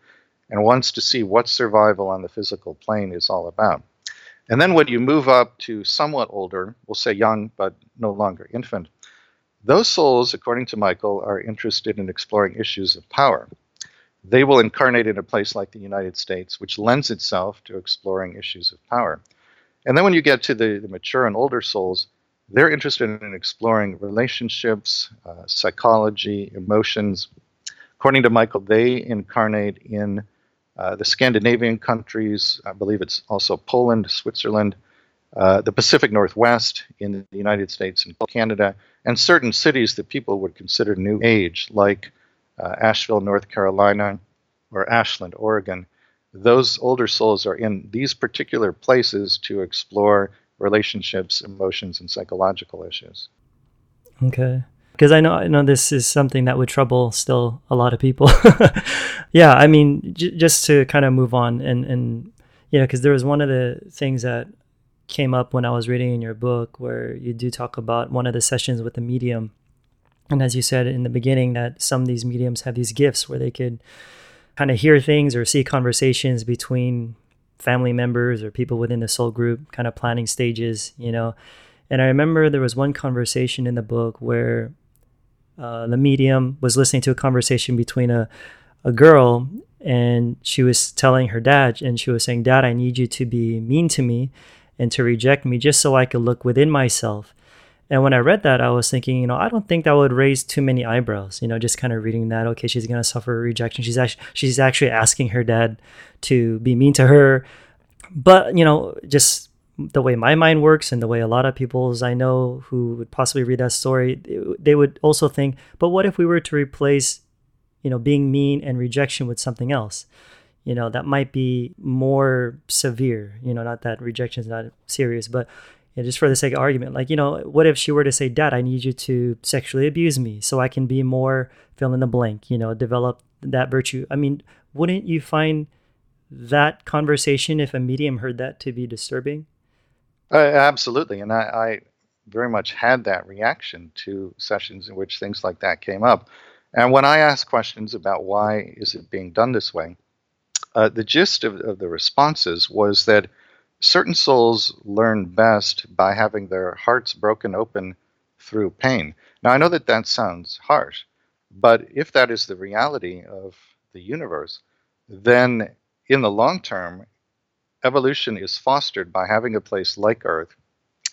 and wants to see what survival on the physical plane is all about. And then when you move up to somewhat older, we'll say young but no longer infant, Those souls, according to Michael, are interested in exploring issues of power. They will incarnate in a place like the United States, which lends itself to exploring issues of power. And then when you get to the, the mature and older souls, they're interested in exploring relationships, uh, psychology, emotions. According to Michael, they incarnate in uh, the Scandinavian countries, I believe it's also Poland, Switzerland, uh, the Pacific Northwest in the United States and Canada, and certain cities that people would consider New Age, like uh, Asheville, North Carolina, or Ashland, Oregon. Those older souls are in these particular places to explore relationships, emotions, and psychological issues. Okay. Because I know I know this is something that would trouble still a lot of people. yeah, I mean, j- just to kind of move on and and you know, because there was one of the things that came up when I was reading in your book where you do talk about one of the sessions with the medium. And as you said in the beginning, that some of these mediums have these gifts where they could kind of hear things or see conversations between family members or people within the soul group, kind of planning stages, you know. And I remember there was one conversation in the book where uh, the medium was listening to a conversation between a, a girl and she was telling her dad, and she was saying, Dad, I need you to be mean to me and to reject me just so I could look within myself. And when I read that, I was thinking, you know, I don't think that would raise too many eyebrows. You know, just kind of reading that. Okay, she's gonna suffer rejection. She's actually she's actually asking her dad to be mean to her, but you know, just the way my mind works and the way a lot of people's I know who would possibly read that story, they would also think, but what if we were to replace, you know, being mean and rejection with something else? you know that might be more severe you know not that rejection is not serious but know, just for the sake of argument like you know what if she were to say dad i need you to sexually abuse me so i can be more fill in the blank you know develop that virtue? I mean wouldn't you find that conversation if a medium heard that to be disturbing? Uh, absolutely and I, I very much had that reaction to sessions in which things like that came up. And when i asked questions about why is it being done this way uh, the gist of, of the responses was that certain souls learn best by having their hearts broken open through pain. Now, I know that that sounds harsh, but if that is the reality of the universe, then in the long term, evolution is fostered by having a place like Earth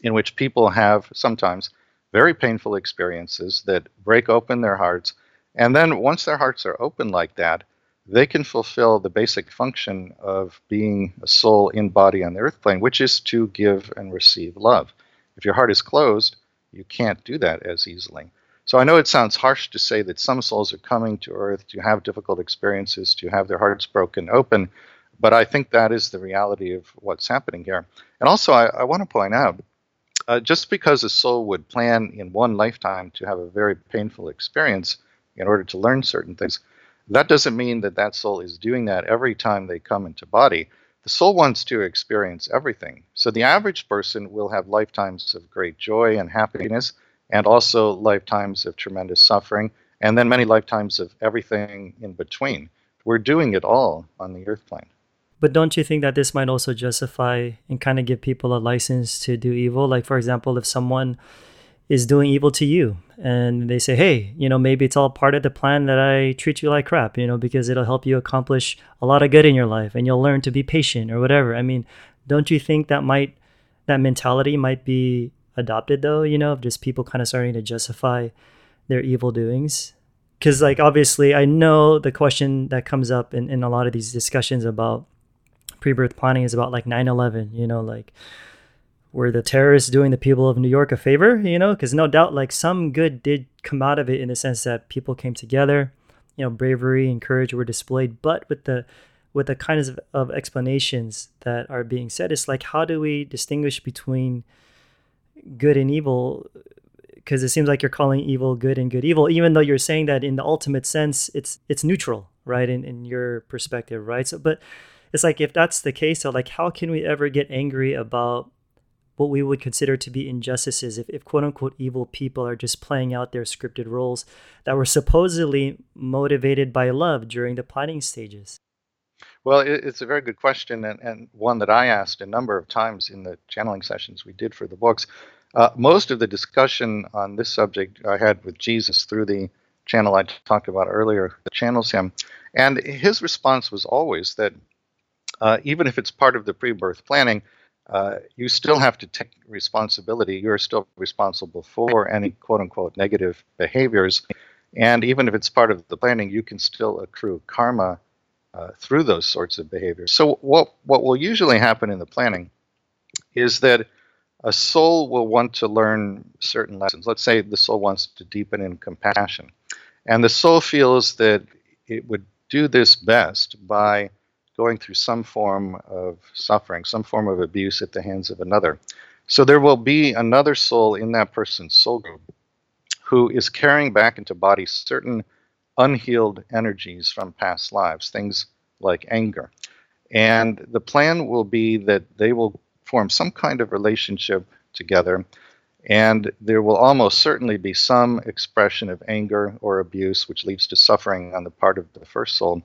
in which people have sometimes very painful experiences that break open their hearts. And then once their hearts are open like that, they can fulfill the basic function of being a soul in body on the earth plane, which is to give and receive love. If your heart is closed, you can't do that as easily. So I know it sounds harsh to say that some souls are coming to earth to have difficult experiences, to have their hearts broken open, but I think that is the reality of what's happening here. And also, I, I want to point out uh, just because a soul would plan in one lifetime to have a very painful experience in order to learn certain things, that doesn't mean that that soul is doing that every time they come into body. The soul wants to experience everything. So the average person will have lifetimes of great joy and happiness, and also lifetimes of tremendous suffering, and then many lifetimes of everything in between. We're doing it all on the earth plane. But don't you think that this might also justify and kind of give people a license to do evil? Like, for example, if someone is doing evil to you. And they say hey you know maybe it's all part of the plan that i treat you like crap you know because it'll help you accomplish a lot of good in your life and you'll learn to be patient or whatever. I mean don't you think that might that mentality might be adopted though you know of just people kind of starting to justify their evil doings? Because like obviously i know the question that comes up in, in a lot of these discussions about pre-birth planning is about like 9-11 you know like were the terrorists doing the people of New York a favor? You know, because no doubt, like some good did come out of it in the sense that people came together, you know, bravery and courage were displayed. But with the with the kinds of, of explanations that are being said, it's like how do we distinguish between good and evil? Because it seems like you're calling evil good and good evil, even though you're saying that in the ultimate sense, it's it's neutral, right? In in your perspective, right? So, but it's like if that's the case, so like how can we ever get angry about what we would consider to be injustices if, if quote unquote evil people are just playing out their scripted roles that were supposedly motivated by love during the planning stages? Well, it's a very good question, and, and one that I asked a number of times in the channeling sessions we did for the books. Uh, most of the discussion on this subject I had with Jesus through the channel I talked about earlier, that channels him. And his response was always that uh, even if it's part of the pre birth planning, uh, you still have to take responsibility. You're still responsible for any quote unquote negative behaviors. And even if it's part of the planning, you can still accrue karma uh, through those sorts of behaviors. So, what, what will usually happen in the planning is that a soul will want to learn certain lessons. Let's say the soul wants to deepen in compassion. And the soul feels that it would do this best by going through some form of suffering, some form of abuse at the hands of another. So there will be another soul in that person's soul group who is carrying back into body certain unhealed energies from past lives, things like anger. And the plan will be that they will form some kind of relationship together, and there will almost certainly be some expression of anger or abuse, which leads to suffering on the part of the first soul.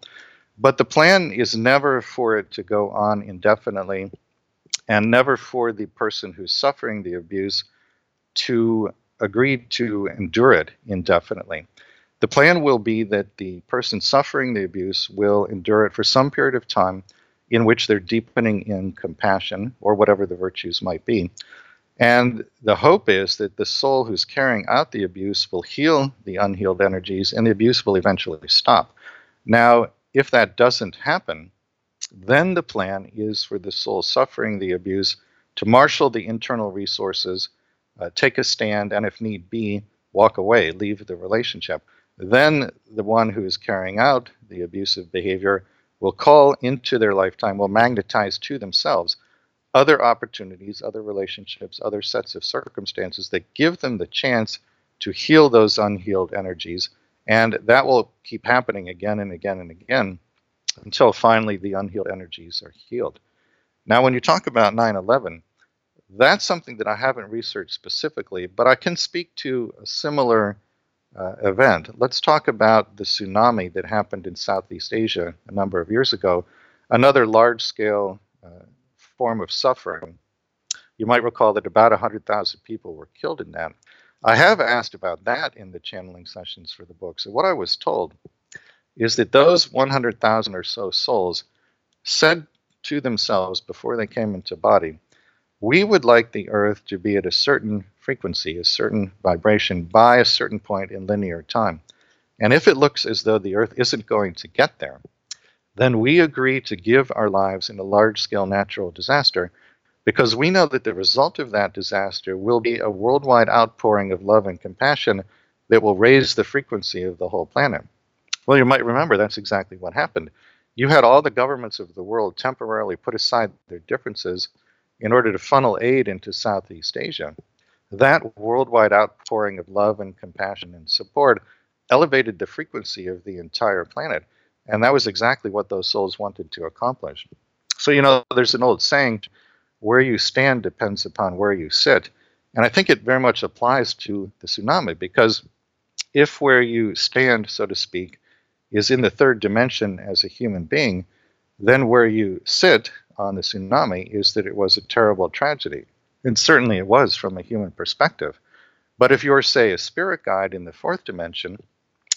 But the plan is never for it to go on indefinitely and never for the person who's suffering the abuse to agree to endure it indefinitely. The plan will be that the person suffering the abuse will endure it for some period of time in which they're deepening in compassion or whatever the virtues might be. And the hope is that the soul who's carrying out the abuse will heal the unhealed energies and the abuse will eventually stop. Now, if that doesn't happen, then the plan is for the soul suffering the abuse to marshal the internal resources, uh, take a stand, and if need be, walk away, leave the relationship. Then the one who is carrying out the abusive behavior will call into their lifetime, will magnetize to themselves other opportunities, other relationships, other sets of circumstances that give them the chance to heal those unhealed energies and that will keep happening again and again and again until finally the unhealed energies are healed. Now, when you talk about 9 11, that's something that I haven't researched specifically, but I can speak to a similar uh, event. Let's talk about the tsunami that happened in Southeast Asia a number of years ago, another large scale uh, form of suffering. You might recall that about 100,000 people were killed in that. I have asked about that in the channeling sessions for the book. So, what I was told is that those 100,000 or so souls said to themselves before they came into body, we would like the earth to be at a certain frequency, a certain vibration by a certain point in linear time. And if it looks as though the earth isn't going to get there, then we agree to give our lives in a large scale natural disaster because we know that the result of that disaster will be a worldwide outpouring of love and compassion that will raise the frequency of the whole planet. Well, you might remember that's exactly what happened. You had all the governments of the world temporarily put aside their differences in order to funnel aid into Southeast Asia. That worldwide outpouring of love and compassion and support elevated the frequency of the entire planet. And that was exactly what those souls wanted to accomplish. So, you know, there's an old saying where you stand depends upon where you sit. And I think it very much applies to the tsunami because if where you stand, so to speak, is in the third dimension as a human being, then where you sit on the tsunami is that it was a terrible tragedy. And certainly it was from a human perspective. But if you're, say, a spirit guide in the fourth dimension,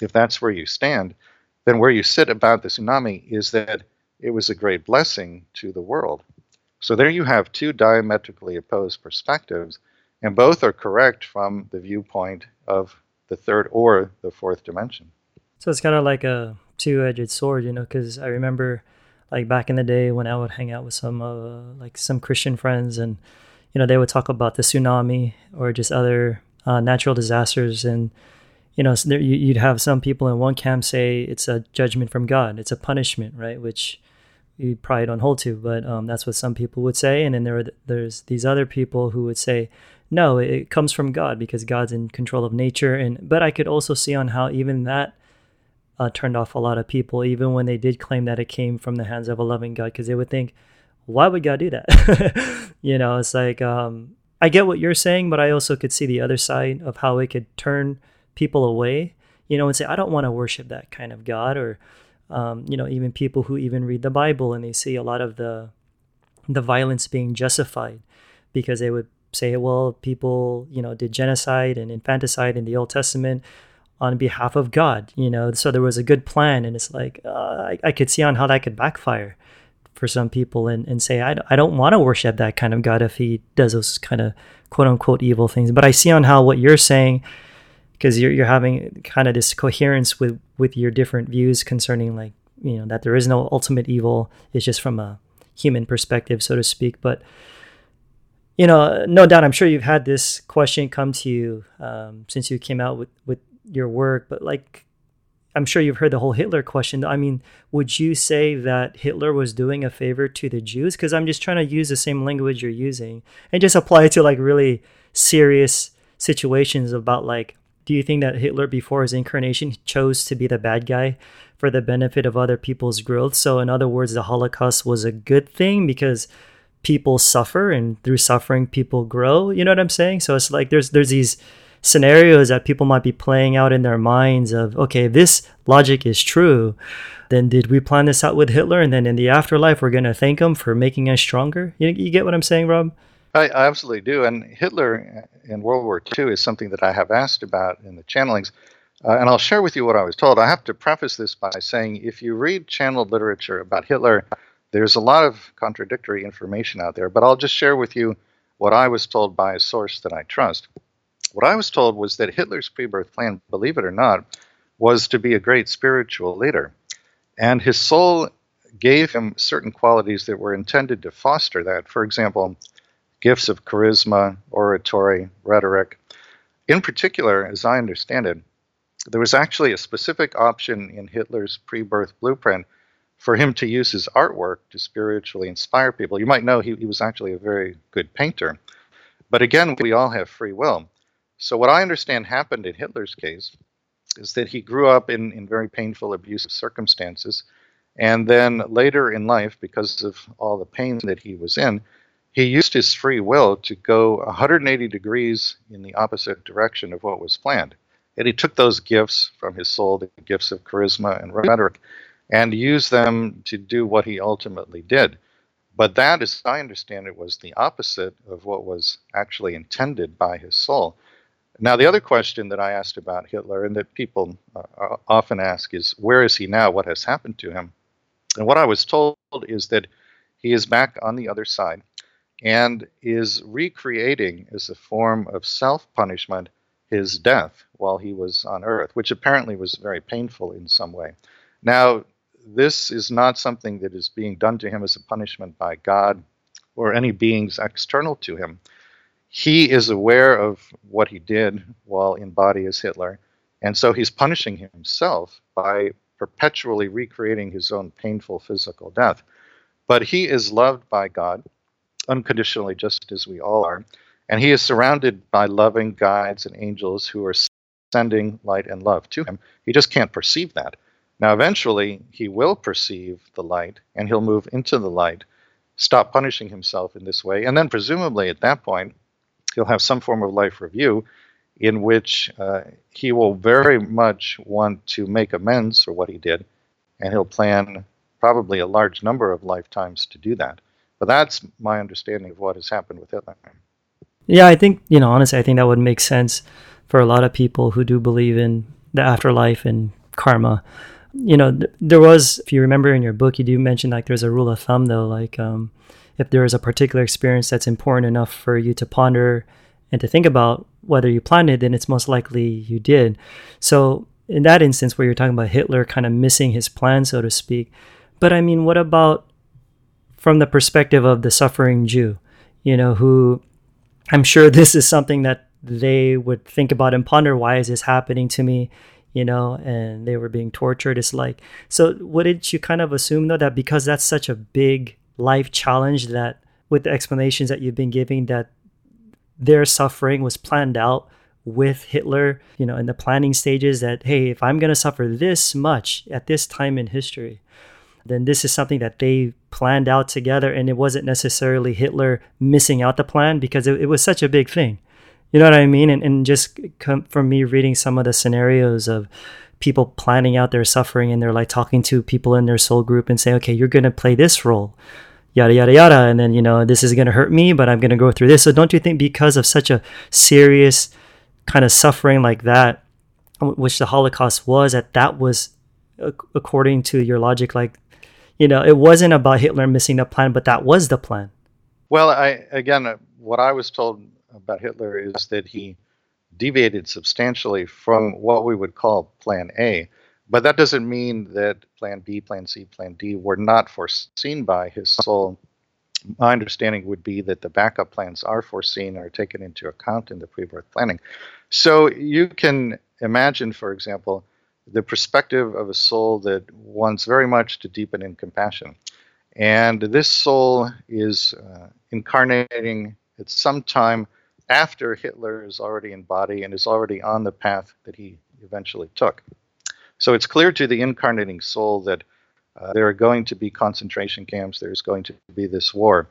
if that's where you stand, then where you sit about the tsunami is that it was a great blessing to the world. So there you have two diametrically opposed perspectives, and both are correct from the viewpoint of the third or the fourth dimension. So it's kind of like a two-edged sword, you know, because I remember like back in the day when I would hang out with some uh, like some Christian friends, and you know they would talk about the tsunami or just other uh, natural disasters, and you know so there, you'd have some people in one camp say it's a judgment from God, it's a punishment, right? Which you probably don't hold to, but um, that's what some people would say. And then there are, there's these other people who would say, no, it comes from God because God's in control of nature. And but I could also see on how even that uh, turned off a lot of people, even when they did claim that it came from the hands of a loving God, because they would think, why would God do that? you know, it's like um, I get what you're saying, but I also could see the other side of how it could turn people away. You know, and say, I don't want to worship that kind of God, or um, you know, even people who even read the Bible and they see a lot of the the violence being justified because they would say, well, people, you know, did genocide and infanticide in the Old Testament on behalf of God, you know, so there was a good plan. And it's like, uh, I, I could see on how that could backfire for some people and, and say, I, I don't want to worship that kind of God if he does those kind of quote unquote evil things. But I see on how what you're saying, because you're, you're having kind of this coherence with, with your different views concerning like, you know, that there is no ultimate evil. It's just from a human perspective, so to speak. But, you know, no doubt, I'm sure you've had this question come to you um, since you came out with, with your work, but like, I'm sure you've heard the whole Hitler question. I mean, would you say that Hitler was doing a favor to the Jews? Because I'm just trying to use the same language you're using and just apply it to like really serious situations about like, do you think that Hitler before his incarnation chose to be the bad guy for the benefit of other people's growth? So, in other words, the Holocaust was a good thing because people suffer and through suffering people grow. You know what I'm saying? So it's like there's there's these scenarios that people might be playing out in their minds of okay this logic is true then did we plan this out with hitler and then in the afterlife we're to thank him for making us stronger you, you get what i'm saying rob I, I absolutely do and hitler in world war ii is something that i have asked about in the channelings uh, and i'll share with you what i was told i have to preface this by saying if you read channeled literature about hitler there's a lot of contradictory information out there but i'll just share with you what i was told by a source that i trust what I was told was that Hitler's pre birth plan, believe it or not, was to be a great spiritual leader. And his soul gave him certain qualities that were intended to foster that. For example, gifts of charisma, oratory, rhetoric. In particular, as I understand it, there was actually a specific option in Hitler's pre birth blueprint for him to use his artwork to spiritually inspire people. You might know he, he was actually a very good painter. But again, we all have free will. So, what I understand happened in Hitler's case is that he grew up in, in very painful, abusive circumstances. And then later in life, because of all the pain that he was in, he used his free will to go 180 degrees in the opposite direction of what was planned. And he took those gifts from his soul, the gifts of charisma and rhetoric, and used them to do what he ultimately did. But that, as I understand it, was the opposite of what was actually intended by his soul. Now, the other question that I asked about Hitler and that people uh, often ask is, where is he now? What has happened to him? And what I was told is that he is back on the other side and is recreating as a form of self punishment his death while he was on earth, which apparently was very painful in some way. Now, this is not something that is being done to him as a punishment by God or any beings external to him he is aware of what he did while in body as Hitler, and so he's punishing himself by perpetually recreating his own painful physical death. But he is loved by God unconditionally, just as we all are, and he is surrounded by loving guides and angels who are sending light and love to him. He just can't perceive that. Now, eventually, he will perceive the light and he'll move into the light, stop punishing himself in this way, and then, presumably, at that point, he'll have some form of life review in which uh, he will very much want to make amends for what he did, and he'll plan probably a large number of lifetimes to do that. That's my understanding of what has happened with Hitler. Yeah, I think, you know, honestly, I think that would make sense for a lot of people who do believe in the afterlife and karma. You know, th- there was, if you remember in your book, you do mention like there's a rule of thumb though, like, um, if there is a particular experience that's important enough for you to ponder and to think about whether you planned it, then it's most likely you did. So, in that instance, where you're talking about Hitler kind of missing his plan, so to speak, but I mean, what about from the perspective of the suffering Jew, you know, who I'm sure this is something that they would think about and ponder why is this happening to me? You know, and they were being tortured. It's like, so wouldn't you kind of assume though that because that's such a big life challenge that with the explanations that you've been giving that their suffering was planned out with Hitler, you know, in the planning stages that, hey, if I'm going to suffer this much at this time in history, then this is something that they planned out together. And it wasn't necessarily Hitler missing out the plan because it, it was such a big thing. You know what I mean? And, and just from me reading some of the scenarios of people planning out their suffering and they're like talking to people in their soul group and say, okay, you're going to play this role yada yada yada and then you know this is going to hurt me but i'm going to go through this so don't you think because of such a serious kind of suffering like that which the holocaust was that that was according to your logic like you know it wasn't about hitler missing the plan but that was the plan well i again what i was told about hitler is that he deviated substantially from what we would call plan a but that doesn't mean that plan B, plan C, plan D were not foreseen by his soul. My understanding would be that the backup plans are foreseen, are taken into account in the pre birth planning. So you can imagine, for example, the perspective of a soul that wants very much to deepen in compassion. And this soul is uh, incarnating at some time after Hitler is already in body and is already on the path that he eventually took. So it's clear to the incarnating soul that uh, there are going to be concentration camps, there's going to be this war.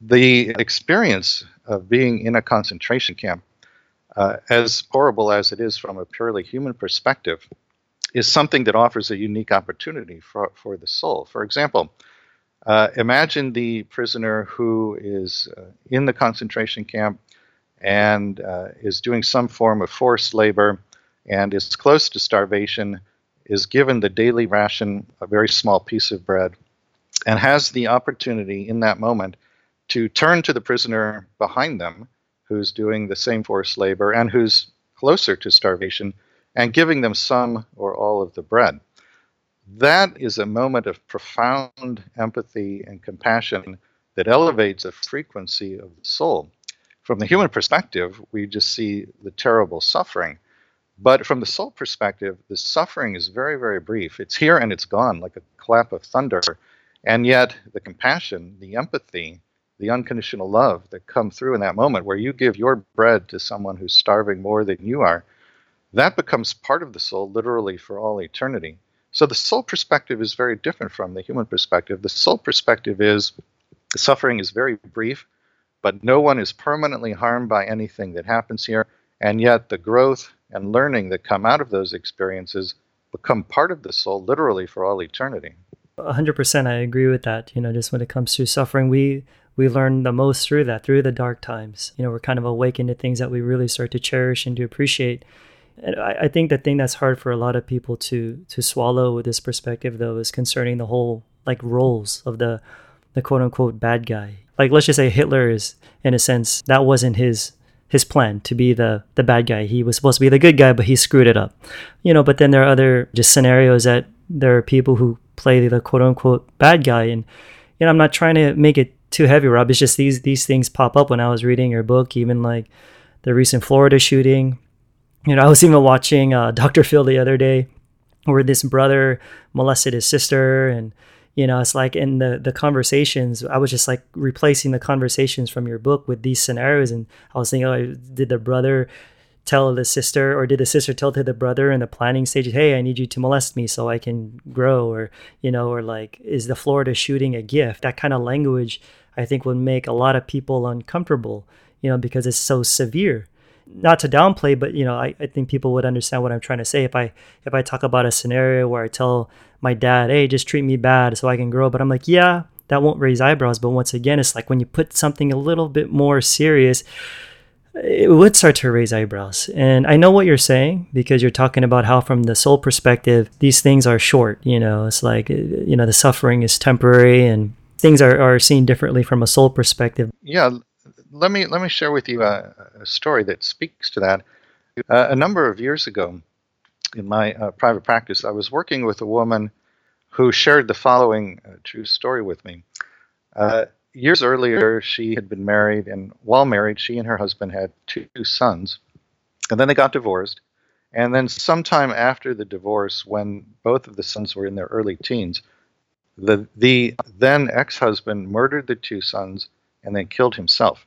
The experience of being in a concentration camp, uh, as horrible as it is from a purely human perspective, is something that offers a unique opportunity for, for the soul. For example, uh, imagine the prisoner who is uh, in the concentration camp and uh, is doing some form of forced labor and is close to starvation, is given the daily ration, a very small piece of bread, and has the opportunity in that moment to turn to the prisoner behind them, who's doing the same forced labor and who's closer to starvation, and giving them some or all of the bread. That is a moment of profound empathy and compassion that elevates the frequency of the soul. From the human perspective, we just see the terrible suffering but from the soul perspective, the suffering is very, very brief. It's here and it's gone, like a clap of thunder. And yet, the compassion, the empathy, the unconditional love that come through in that moment where you give your bread to someone who's starving more than you are, that becomes part of the soul literally for all eternity. So the soul perspective is very different from the human perspective. The soul perspective is the suffering is very brief, but no one is permanently harmed by anything that happens here. And yet, the growth and learning that come out of those experiences become part of the soul literally for all eternity. 100% I agree with that. You know, just when it comes to suffering, we we learn the most through that, through the dark times. You know, we're kind of awakened to things that we really start to cherish and to appreciate. And I, I think the thing that's hard for a lot of people to to swallow with this perspective though is concerning the whole like roles of the the quote unquote bad guy. Like let's just say Hitler is in a sense that wasn't his his plan to be the the bad guy. He was supposed to be the good guy, but he screwed it up. You know, but then there are other just scenarios that there are people who play the quote unquote bad guy and you know, I'm not trying to make it too heavy, Rob. It's just these these things pop up when I was reading your book, even like the recent Florida shooting. You know, I was even watching uh, Dr. Phil the other day where this brother molested his sister and you know it's like in the the conversations i was just like replacing the conversations from your book with these scenarios and i was thinking oh did the brother tell the sister or did the sister tell to the brother in the planning stage hey i need you to molest me so i can grow or you know or like is the florida shooting a gift that kind of language i think would make a lot of people uncomfortable you know because it's so severe not to downplay, but you know, I, I think people would understand what I'm trying to say if I if I talk about a scenario where I tell my dad, hey, just treat me bad so I can grow. But I'm like, yeah, that won't raise eyebrows. But once again, it's like when you put something a little bit more serious, it would start to raise eyebrows. And I know what you're saying because you're talking about how, from the soul perspective, these things are short. You know, it's like, you know, the suffering is temporary and things are, are seen differently from a soul perspective. Yeah, let me let me share with you a, a story that speaks to that. Uh, a number of years ago, in my uh, private practice, I was working with a woman who shared the following uh, true story with me. Uh, years earlier, she had been married, and while married, she and her husband had two sons, and then they got divorced. And then, sometime after the divorce, when both of the sons were in their early teens, the the then ex-husband murdered the two sons and then killed himself.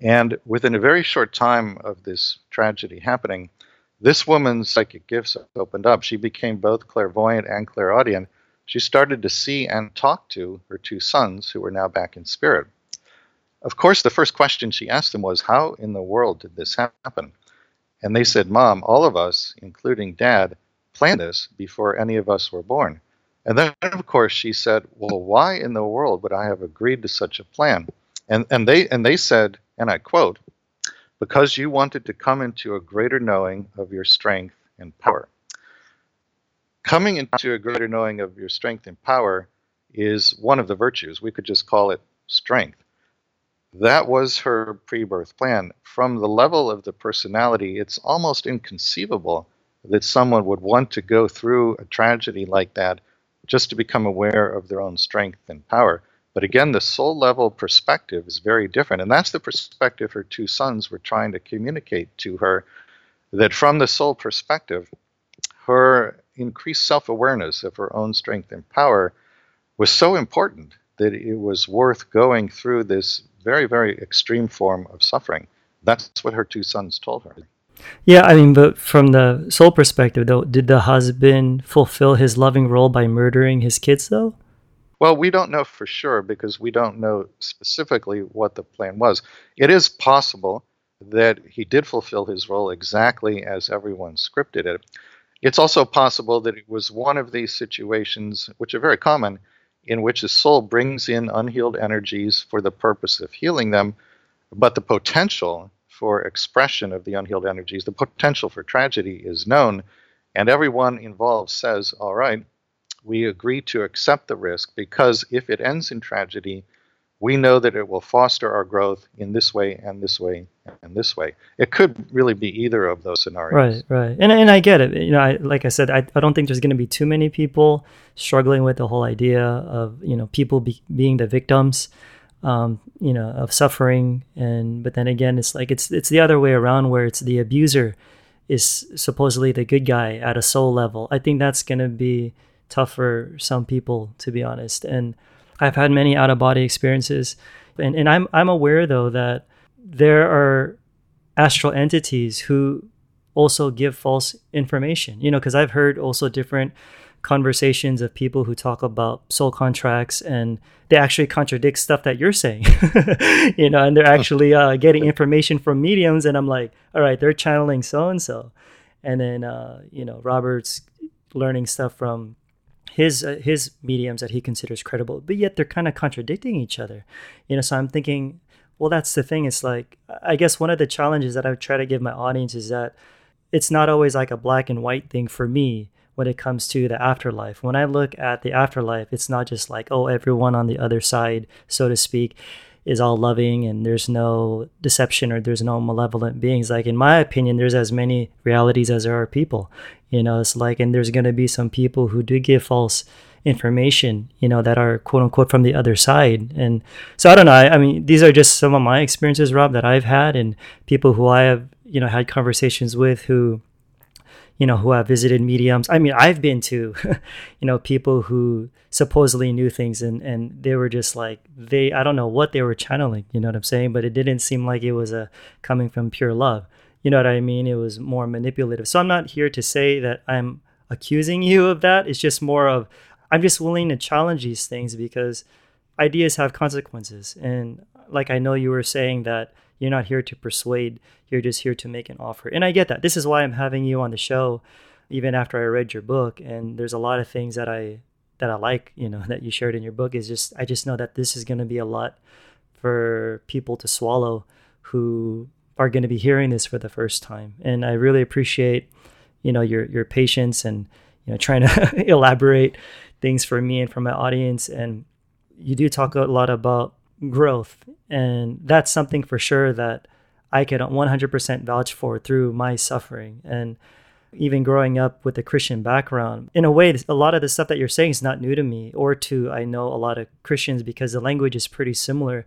And within a very short time of this tragedy happening, this woman's psychic gifts opened up. She became both clairvoyant and clairaudient. She started to see and talk to her two sons, who were now back in spirit. Of course, the first question she asked them was, How in the world did this happen? And they said, Mom, all of us, including Dad, planned this before any of us were born. And then, of course, she said, "Well, why in the world would I have agreed to such a plan?" And and they and they said, and I quote, "Because you wanted to come into a greater knowing of your strength and power." Coming into a greater knowing of your strength and power is one of the virtues. We could just call it strength. That was her pre birth plan. From the level of the personality, it's almost inconceivable that someone would want to go through a tragedy like that just to become aware of their own strength and power. But again, the soul level perspective is very different. And that's the perspective her two sons were trying to communicate to her that from the soul perspective, her increased self awareness of her own strength and power was so important that it was worth going through this very, very extreme form of suffering. That's what her two sons told her. Yeah, I mean, but from the soul perspective, though, did the husband fulfill his loving role by murdering his kids, though? Well, we don't know for sure because we don't know specifically what the plan was. It is possible that he did fulfill his role exactly as everyone scripted it. It's also possible that it was one of these situations, which are very common, in which the soul brings in unhealed energies for the purpose of healing them, but the potential for expression of the unhealed energies, the potential for tragedy is known, and everyone involved says, All right, we agree to accept the risk because if it ends in tragedy, we know that it will foster our growth in this way and this way and this way. It could really be either of those scenarios. Right, right. And, and I get it. You know, I, like I said, I, I don't think there's going to be too many people struggling with the whole idea of, you know, people be, being the victims, um, you know, of suffering. And, but then again, it's like, it's, it's the other way around where it's the abuser is supposedly the good guy at a soul level. I think that's to be tough for some people, to be honest. And, I've had many out of body experiences, and and I'm I'm aware though that there are astral entities who also give false information. You know, because I've heard also different conversations of people who talk about soul contracts and they actually contradict stuff that you're saying you know and they're actually uh, getting information from mediums and i'm like all right they're channeling so and so and then uh, you know robert's learning stuff from his uh, his mediums that he considers credible, but yet they're kind of contradicting each other. You know, so I'm thinking, well, that's the thing. It's like I guess one of the challenges that I try to give my audience is that it's not always like a black and white thing for me when it comes to the afterlife. When I look at the afterlife, it's not just like, oh, everyone on the other side, so to speak, is all loving and there's no deception or there's no malevolent beings. Like, in my opinion, there's as many realities as there are people. You know, it's like, and there's going to be some people who do give false information, you know, that are quote unquote from the other side. And so I don't know. I, I, mean, these are just some of my experiences, Rob, that I've had and people who I have, you know, had conversations with who, you know, who have visited mediums. I mean, I've been to, you know, people who supposedly knew things and, and they were just like, they, I don't know what they were channeling, you know what I'm saying? But it didn't seem like it was a coming from pure love. You know what I mean? It was more manipulative. So I'm not here to say that I'm accusing you of that. It's just more of I'm just willing to challenge these things because ideas have consequences. And like I know you were saying that you're not here to persuade, you're just here to make an offer. And I get that. This is why I'm having you on the show even after I read your book and there's a lot of things that I that I like, you know, that you shared in your book is just I just know that this is going to be a lot for people to swallow who are going to be hearing this for the first time. And I really appreciate, you know, your your patience and you know trying to elaborate things for me and for my audience. And you do talk a lot about growth, and that's something for sure that I can 100% vouch for through my suffering and even growing up with a Christian background. In a way, a lot of the stuff that you're saying is not new to me or to I know a lot of Christians because the language is pretty similar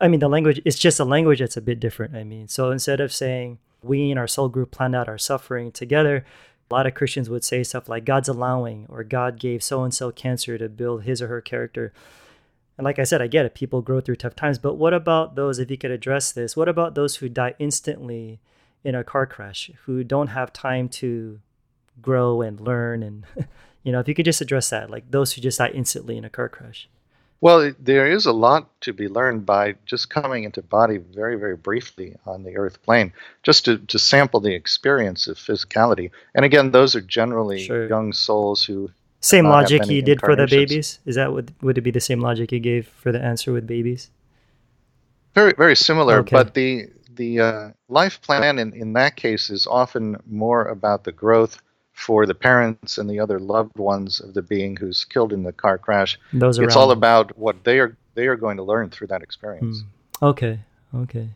I mean, the language, it's just a language that's a bit different. I mean, so instead of saying we in our soul group planned out our suffering together, a lot of Christians would say stuff like God's allowing or God gave so and so cancer to build his or her character. And like I said, I get it. People grow through tough times. But what about those, if you could address this, what about those who die instantly in a car crash, who don't have time to grow and learn? And, you know, if you could just address that, like those who just die instantly in a car crash. Well, there is a lot to be learned by just coming into body very, very briefly on the earth plane, just to, to sample the experience of physicality. And again, those are generally sure. young souls who Same logic he did for the babies. Is that would would it be the same logic he gave for the answer with babies? Very, very similar, Okay. but the the uh, life plan in, in that case is often more about the growth for the parents and the other loved ones of the being who's killed in the car crash. Those It's around all about what they are they are going to learn through that experience. Mm. Okay. Okay.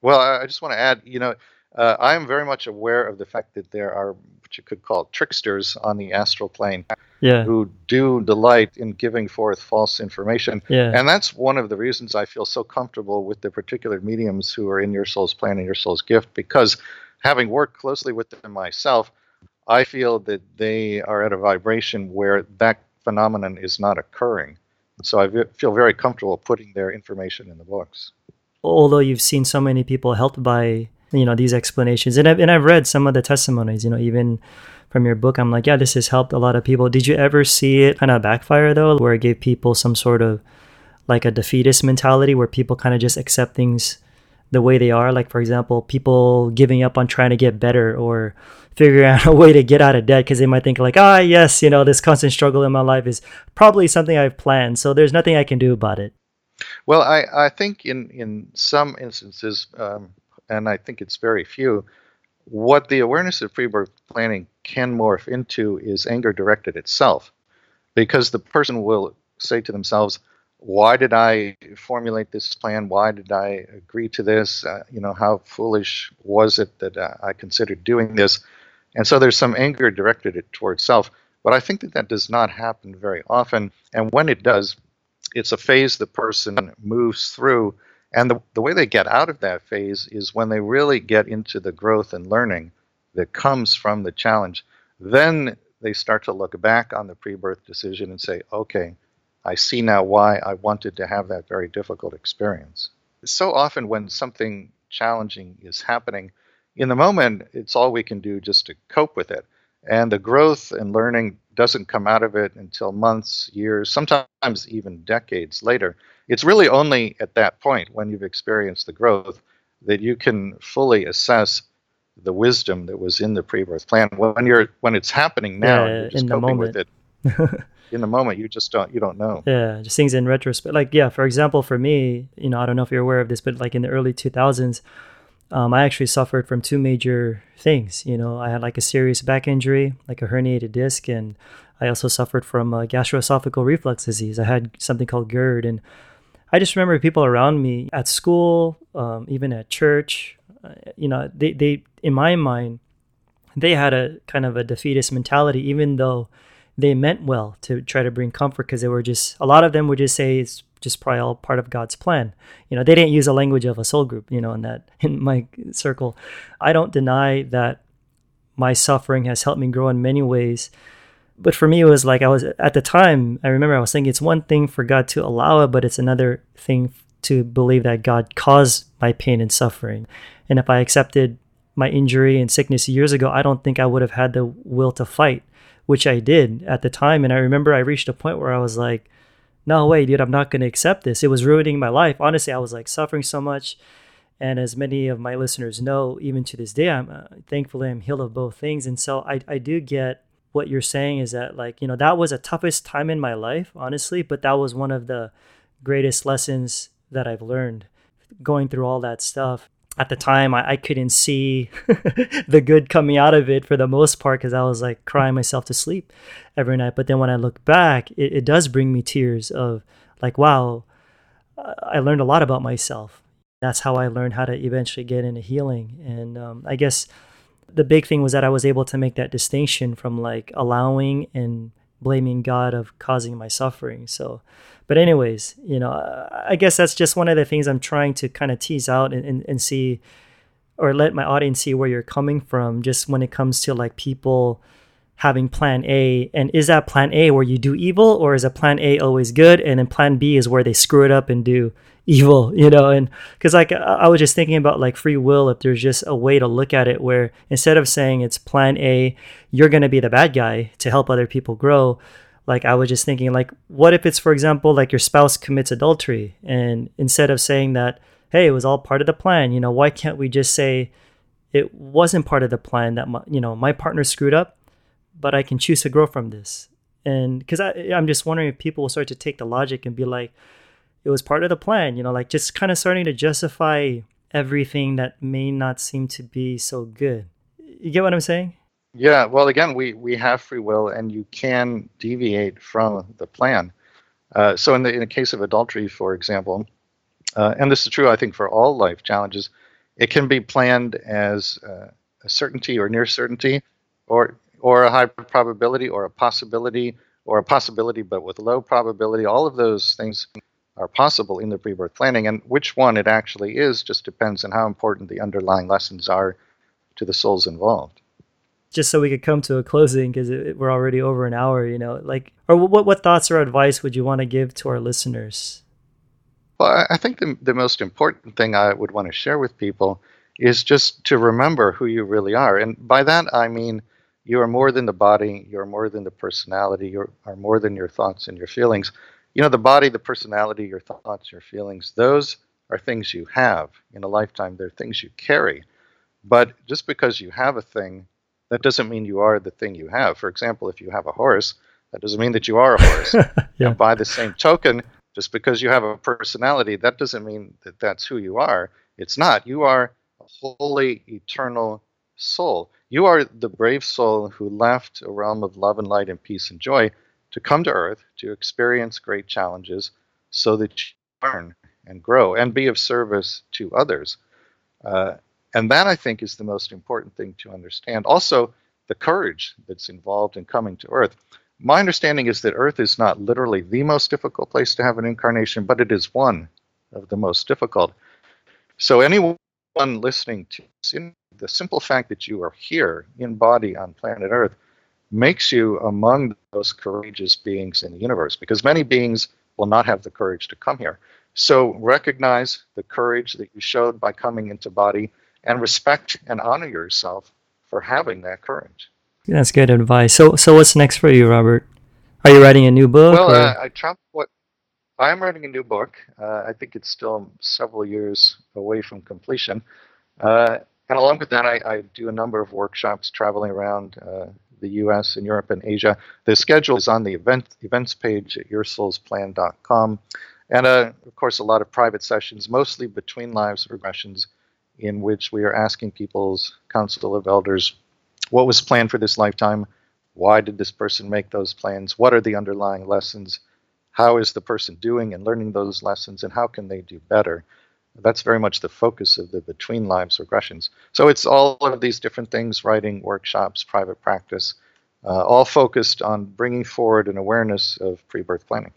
Well, I I just want to add, you know, uh, I am very much aware of the fact that there are what you could call tricksters on the astral plane Yeah. who do delight in giving forth false information. Yeah. And that's one of the reasons I feel so comfortable with the particular mediums who are in your soul's plan and your soul's gift, because having worked closely with them myself, I feel that they are at a vibration where that phenomenon is not occurring. So I feel very comfortable putting their information in the books. although you've seen so many people helped by you know these explanations. And I've, and I've read some of the testimonies you know even from your book. I'm like yeah this has helped a lot of people. Did you ever see it kind of backfire though where it gave people some sort of like a defeatist mentality where people kind of just accept things the way they are? Like for example people giving up on trying to get better or figuring out a way to get out of debt because they might think like ah yes you know this constant struggle in my life is probably something i've planned so there's nothing i can do about it. Well, I, I think in, in some instances, um, and I think it's very few, what the awareness of pre birth planning can morph into is anger directed itself. Because the person will say to themselves, why did I formulate this plan? Why did I agree to this? Uh, you know, how foolish was it that uh, I considered doing this? And so there's some anger directed it towards self. But I think that that does not happen very often. And when it does, it's a phase the person moves through. And the, the way they get out of that phase is when they really get into the growth and learning that comes from the challenge. Then they start to look back on the pre birth decision and say, okay, I see now why I wanted to have that very difficult experience. So often, when something challenging is happening, in the moment, it's all we can do just to cope with it. And the growth and learning doesn't come out of it until months, years, sometimes even decades later. It's really only at that point when you've experienced the growth that you can fully assess the wisdom that was in the pre-birth plan. When you're when it's happening now, Yeah, you're just in the coping with moment. it. In the moment, you just don't you don't know. Yeah, just things in retrospect. Like, yeah, for example, for me, you know, I don't know if you're aware of this, but like in the early 2000s, um, I actually suffered from two major things. You know, I had like a serious back injury, like a herniated disc, and I also suffered from uh, gastroesophageal reflux disease. I had something called GERD, and I just remember people around me at school, um, even at church. Uh, you know, they they in my mind, they had a kind of a defeatist mentality, even though they meant well to try to bring comfort because they were just a lot of them would just say it's just probably all part of God's plan. You know, they didn't use a language of a soul group, you know, in that in my circle. I don't deny that my suffering has helped me grow in many ways. But for me it was like I was at the time, I remember I was thinking it's one thing for God to allow it, but it's another thing to believe that God caused my pain and suffering. And if I accepted my injury and sickness years ago, I don't think I would have had the will to fight which I did at the time. And I remember I reached a point where I was like, no way, dude, I'm not going to accept this. It was ruining my life. Honestly, I was like suffering so much. And as many of my listeners know, even to this day, I'm uh, thankfully I'm healed of both things. And so I, I do get what you're saying is that like, you know, that was a toughest time in my life, honestly, but that was one of the greatest lessons that I've learned going through all that stuff at the time I, I couldn't see the good coming out of it for the most part because I was like crying myself to sleep every night. But then when I look back, it, it does bring me tears of like, wow, uh, I learned a lot about myself. That's how I learned how to eventually get into healing. And um, I guess the big thing was that I was able to make that distinction from like allowing and blaming God of causing my suffering. So, but anyways, you know, I guess that's just one of the things I'm trying to kind of tease out and, and, and see or let my audience see where you're coming from just when it comes to like people having plan A and is that plan A where you do evil or is a plan A always good and then plan B is where they screw it up and do evil you know and because like I was just thinking about like free will if there's just a way to look at it where instead of saying it's plan A you're going to be the bad guy to help other people grow like I was just thinking like what if it's for example like your spouse commits adultery and instead of saying that hey it was all part of the plan you know why can't we just say it wasn't part of the plan that my, you know my partner screwed up but I can choose to grow from this? And because I'm just wondering if people will start to take the logic and be like, it was part of the plan, you know, like just kind of starting to justify everything that may not seem to be so good. You get what I'm saying? Yeah. Well, again, we we have free will, and you can deviate from the plan. Uh, so, in the in the case of adultery, for example, uh, and this is true, I think, for all life challenges, it can be planned as uh, a certainty or near certainty, or or a high probability, or a possibility, or a possibility but with low probability. All of those things are possible in the pre-birth planning, and which one it actually is just depends on how important the underlying lessons are to the souls involved. Just so we could come to a closing, because we're already over an hour, you know, like, or what what thoughts or advice would you want to give to our listeners? Well, I think the the most important thing I would want to share with people is just to remember who you really are, and by that I mean you are more than the body, you are more than the personality, you are more than your thoughts and your feelings you know, the body, the personality, your thoughts, your feelings, those are things you have in a lifetime. They're things you carry. But just because you have a thing, that doesn't mean you are the thing you have. For example, if you have a horse, that doesn't mean that you are a horse. yeah. And by the same token, just because you have a personality, that doesn't mean that that's who you are. It's not. You are a holy, eternal soul. You are the brave soul who left a realm of love and light and peace and joy to come to Earth to experience great challenges so that you learn and grow and be of service to others. Uh, and that, I think, is the most important thing to understand. Also, the courage that's involved in coming to Earth. My understanding is that Earth is not literally the most difficult place to have an incarnation, but it is one of the most difficult. So, anyone listening to the simple fact that you are here in body on planet Earth makes you among those courageous beings in the universe because many beings will not have the courage to come here. So recognize the courage that you showed by coming into body and respect and honor yourself for having that courage. That's good advice. So, so what's next for you, Robert? Are you writing a new book? Well, uh, I travel. What I am writing a new book. Uh, I think it's still several years away from completion. Uh, and along with that, I, I, do a number of workshops traveling around uh, the US and Europe and Asia. The schedule is on the event, events page at yoursoulsplan.com. And uh, of course, a lot of private sessions, mostly between lives regressions, in which we are asking people's council of elders what was planned for this lifetime? Why did this person make those plans? What are the underlying lessons? How is the person doing and learning those lessons? And how can they do better? That's very much the focus of the between lives regressions. So it's all of these different things writing, workshops, private practice, uh, all focused on bringing forward an awareness of pre birth planning.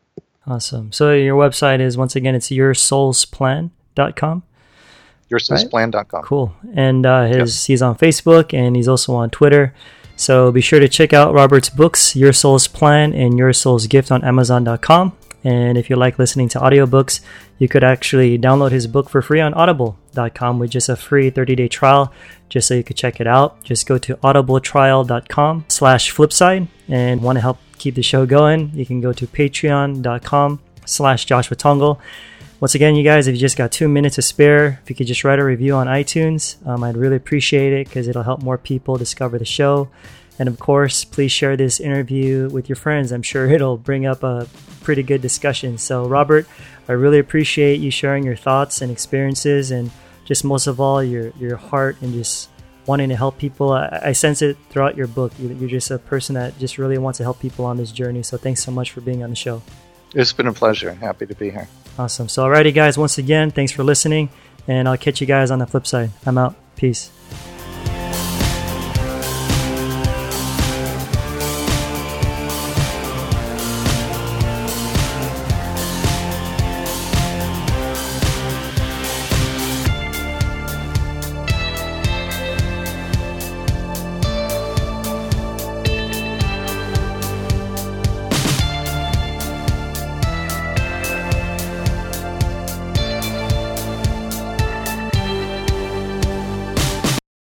Awesome. So your website is once again, it's yoursoulsplan.com. Yoursoulsplan.com. Cool. And uh, his he's on Facebook and he's also on Twitter. So be sure to check out Robert's books, Your Soul's Plan and Your Soul's Gift on Amazon.com. And if you like listening to audiobooks, you could actually download his book for free on audible.com with just a free 30-day trial just so you could check it out. Just go to audibletrial.com slash flipside and want to help keep the show going, you can go to patreon.com slash Joshua Tongol. Once again, you guys, if you just got two minutes to spare, if you could just write a review on iTunes, um, I'd really appreciate it because it'll help more people discover the show. And of course, please share this interview with your friends. I'm sure it'll bring up a pretty good discussion. So, Robert, I really appreciate you sharing your thoughts and experiences, and just most of all, your your heart and just wanting to help people. I, I sense it throughout your book. You're just a person that just really wants to help people on this journey. So, thanks so much for being on the show. It's been a pleasure. Happy to be here. Awesome. So, alrighty, guys. Once again, thanks for listening, and I'll catch you guys on the flip side. I'm out. Peace.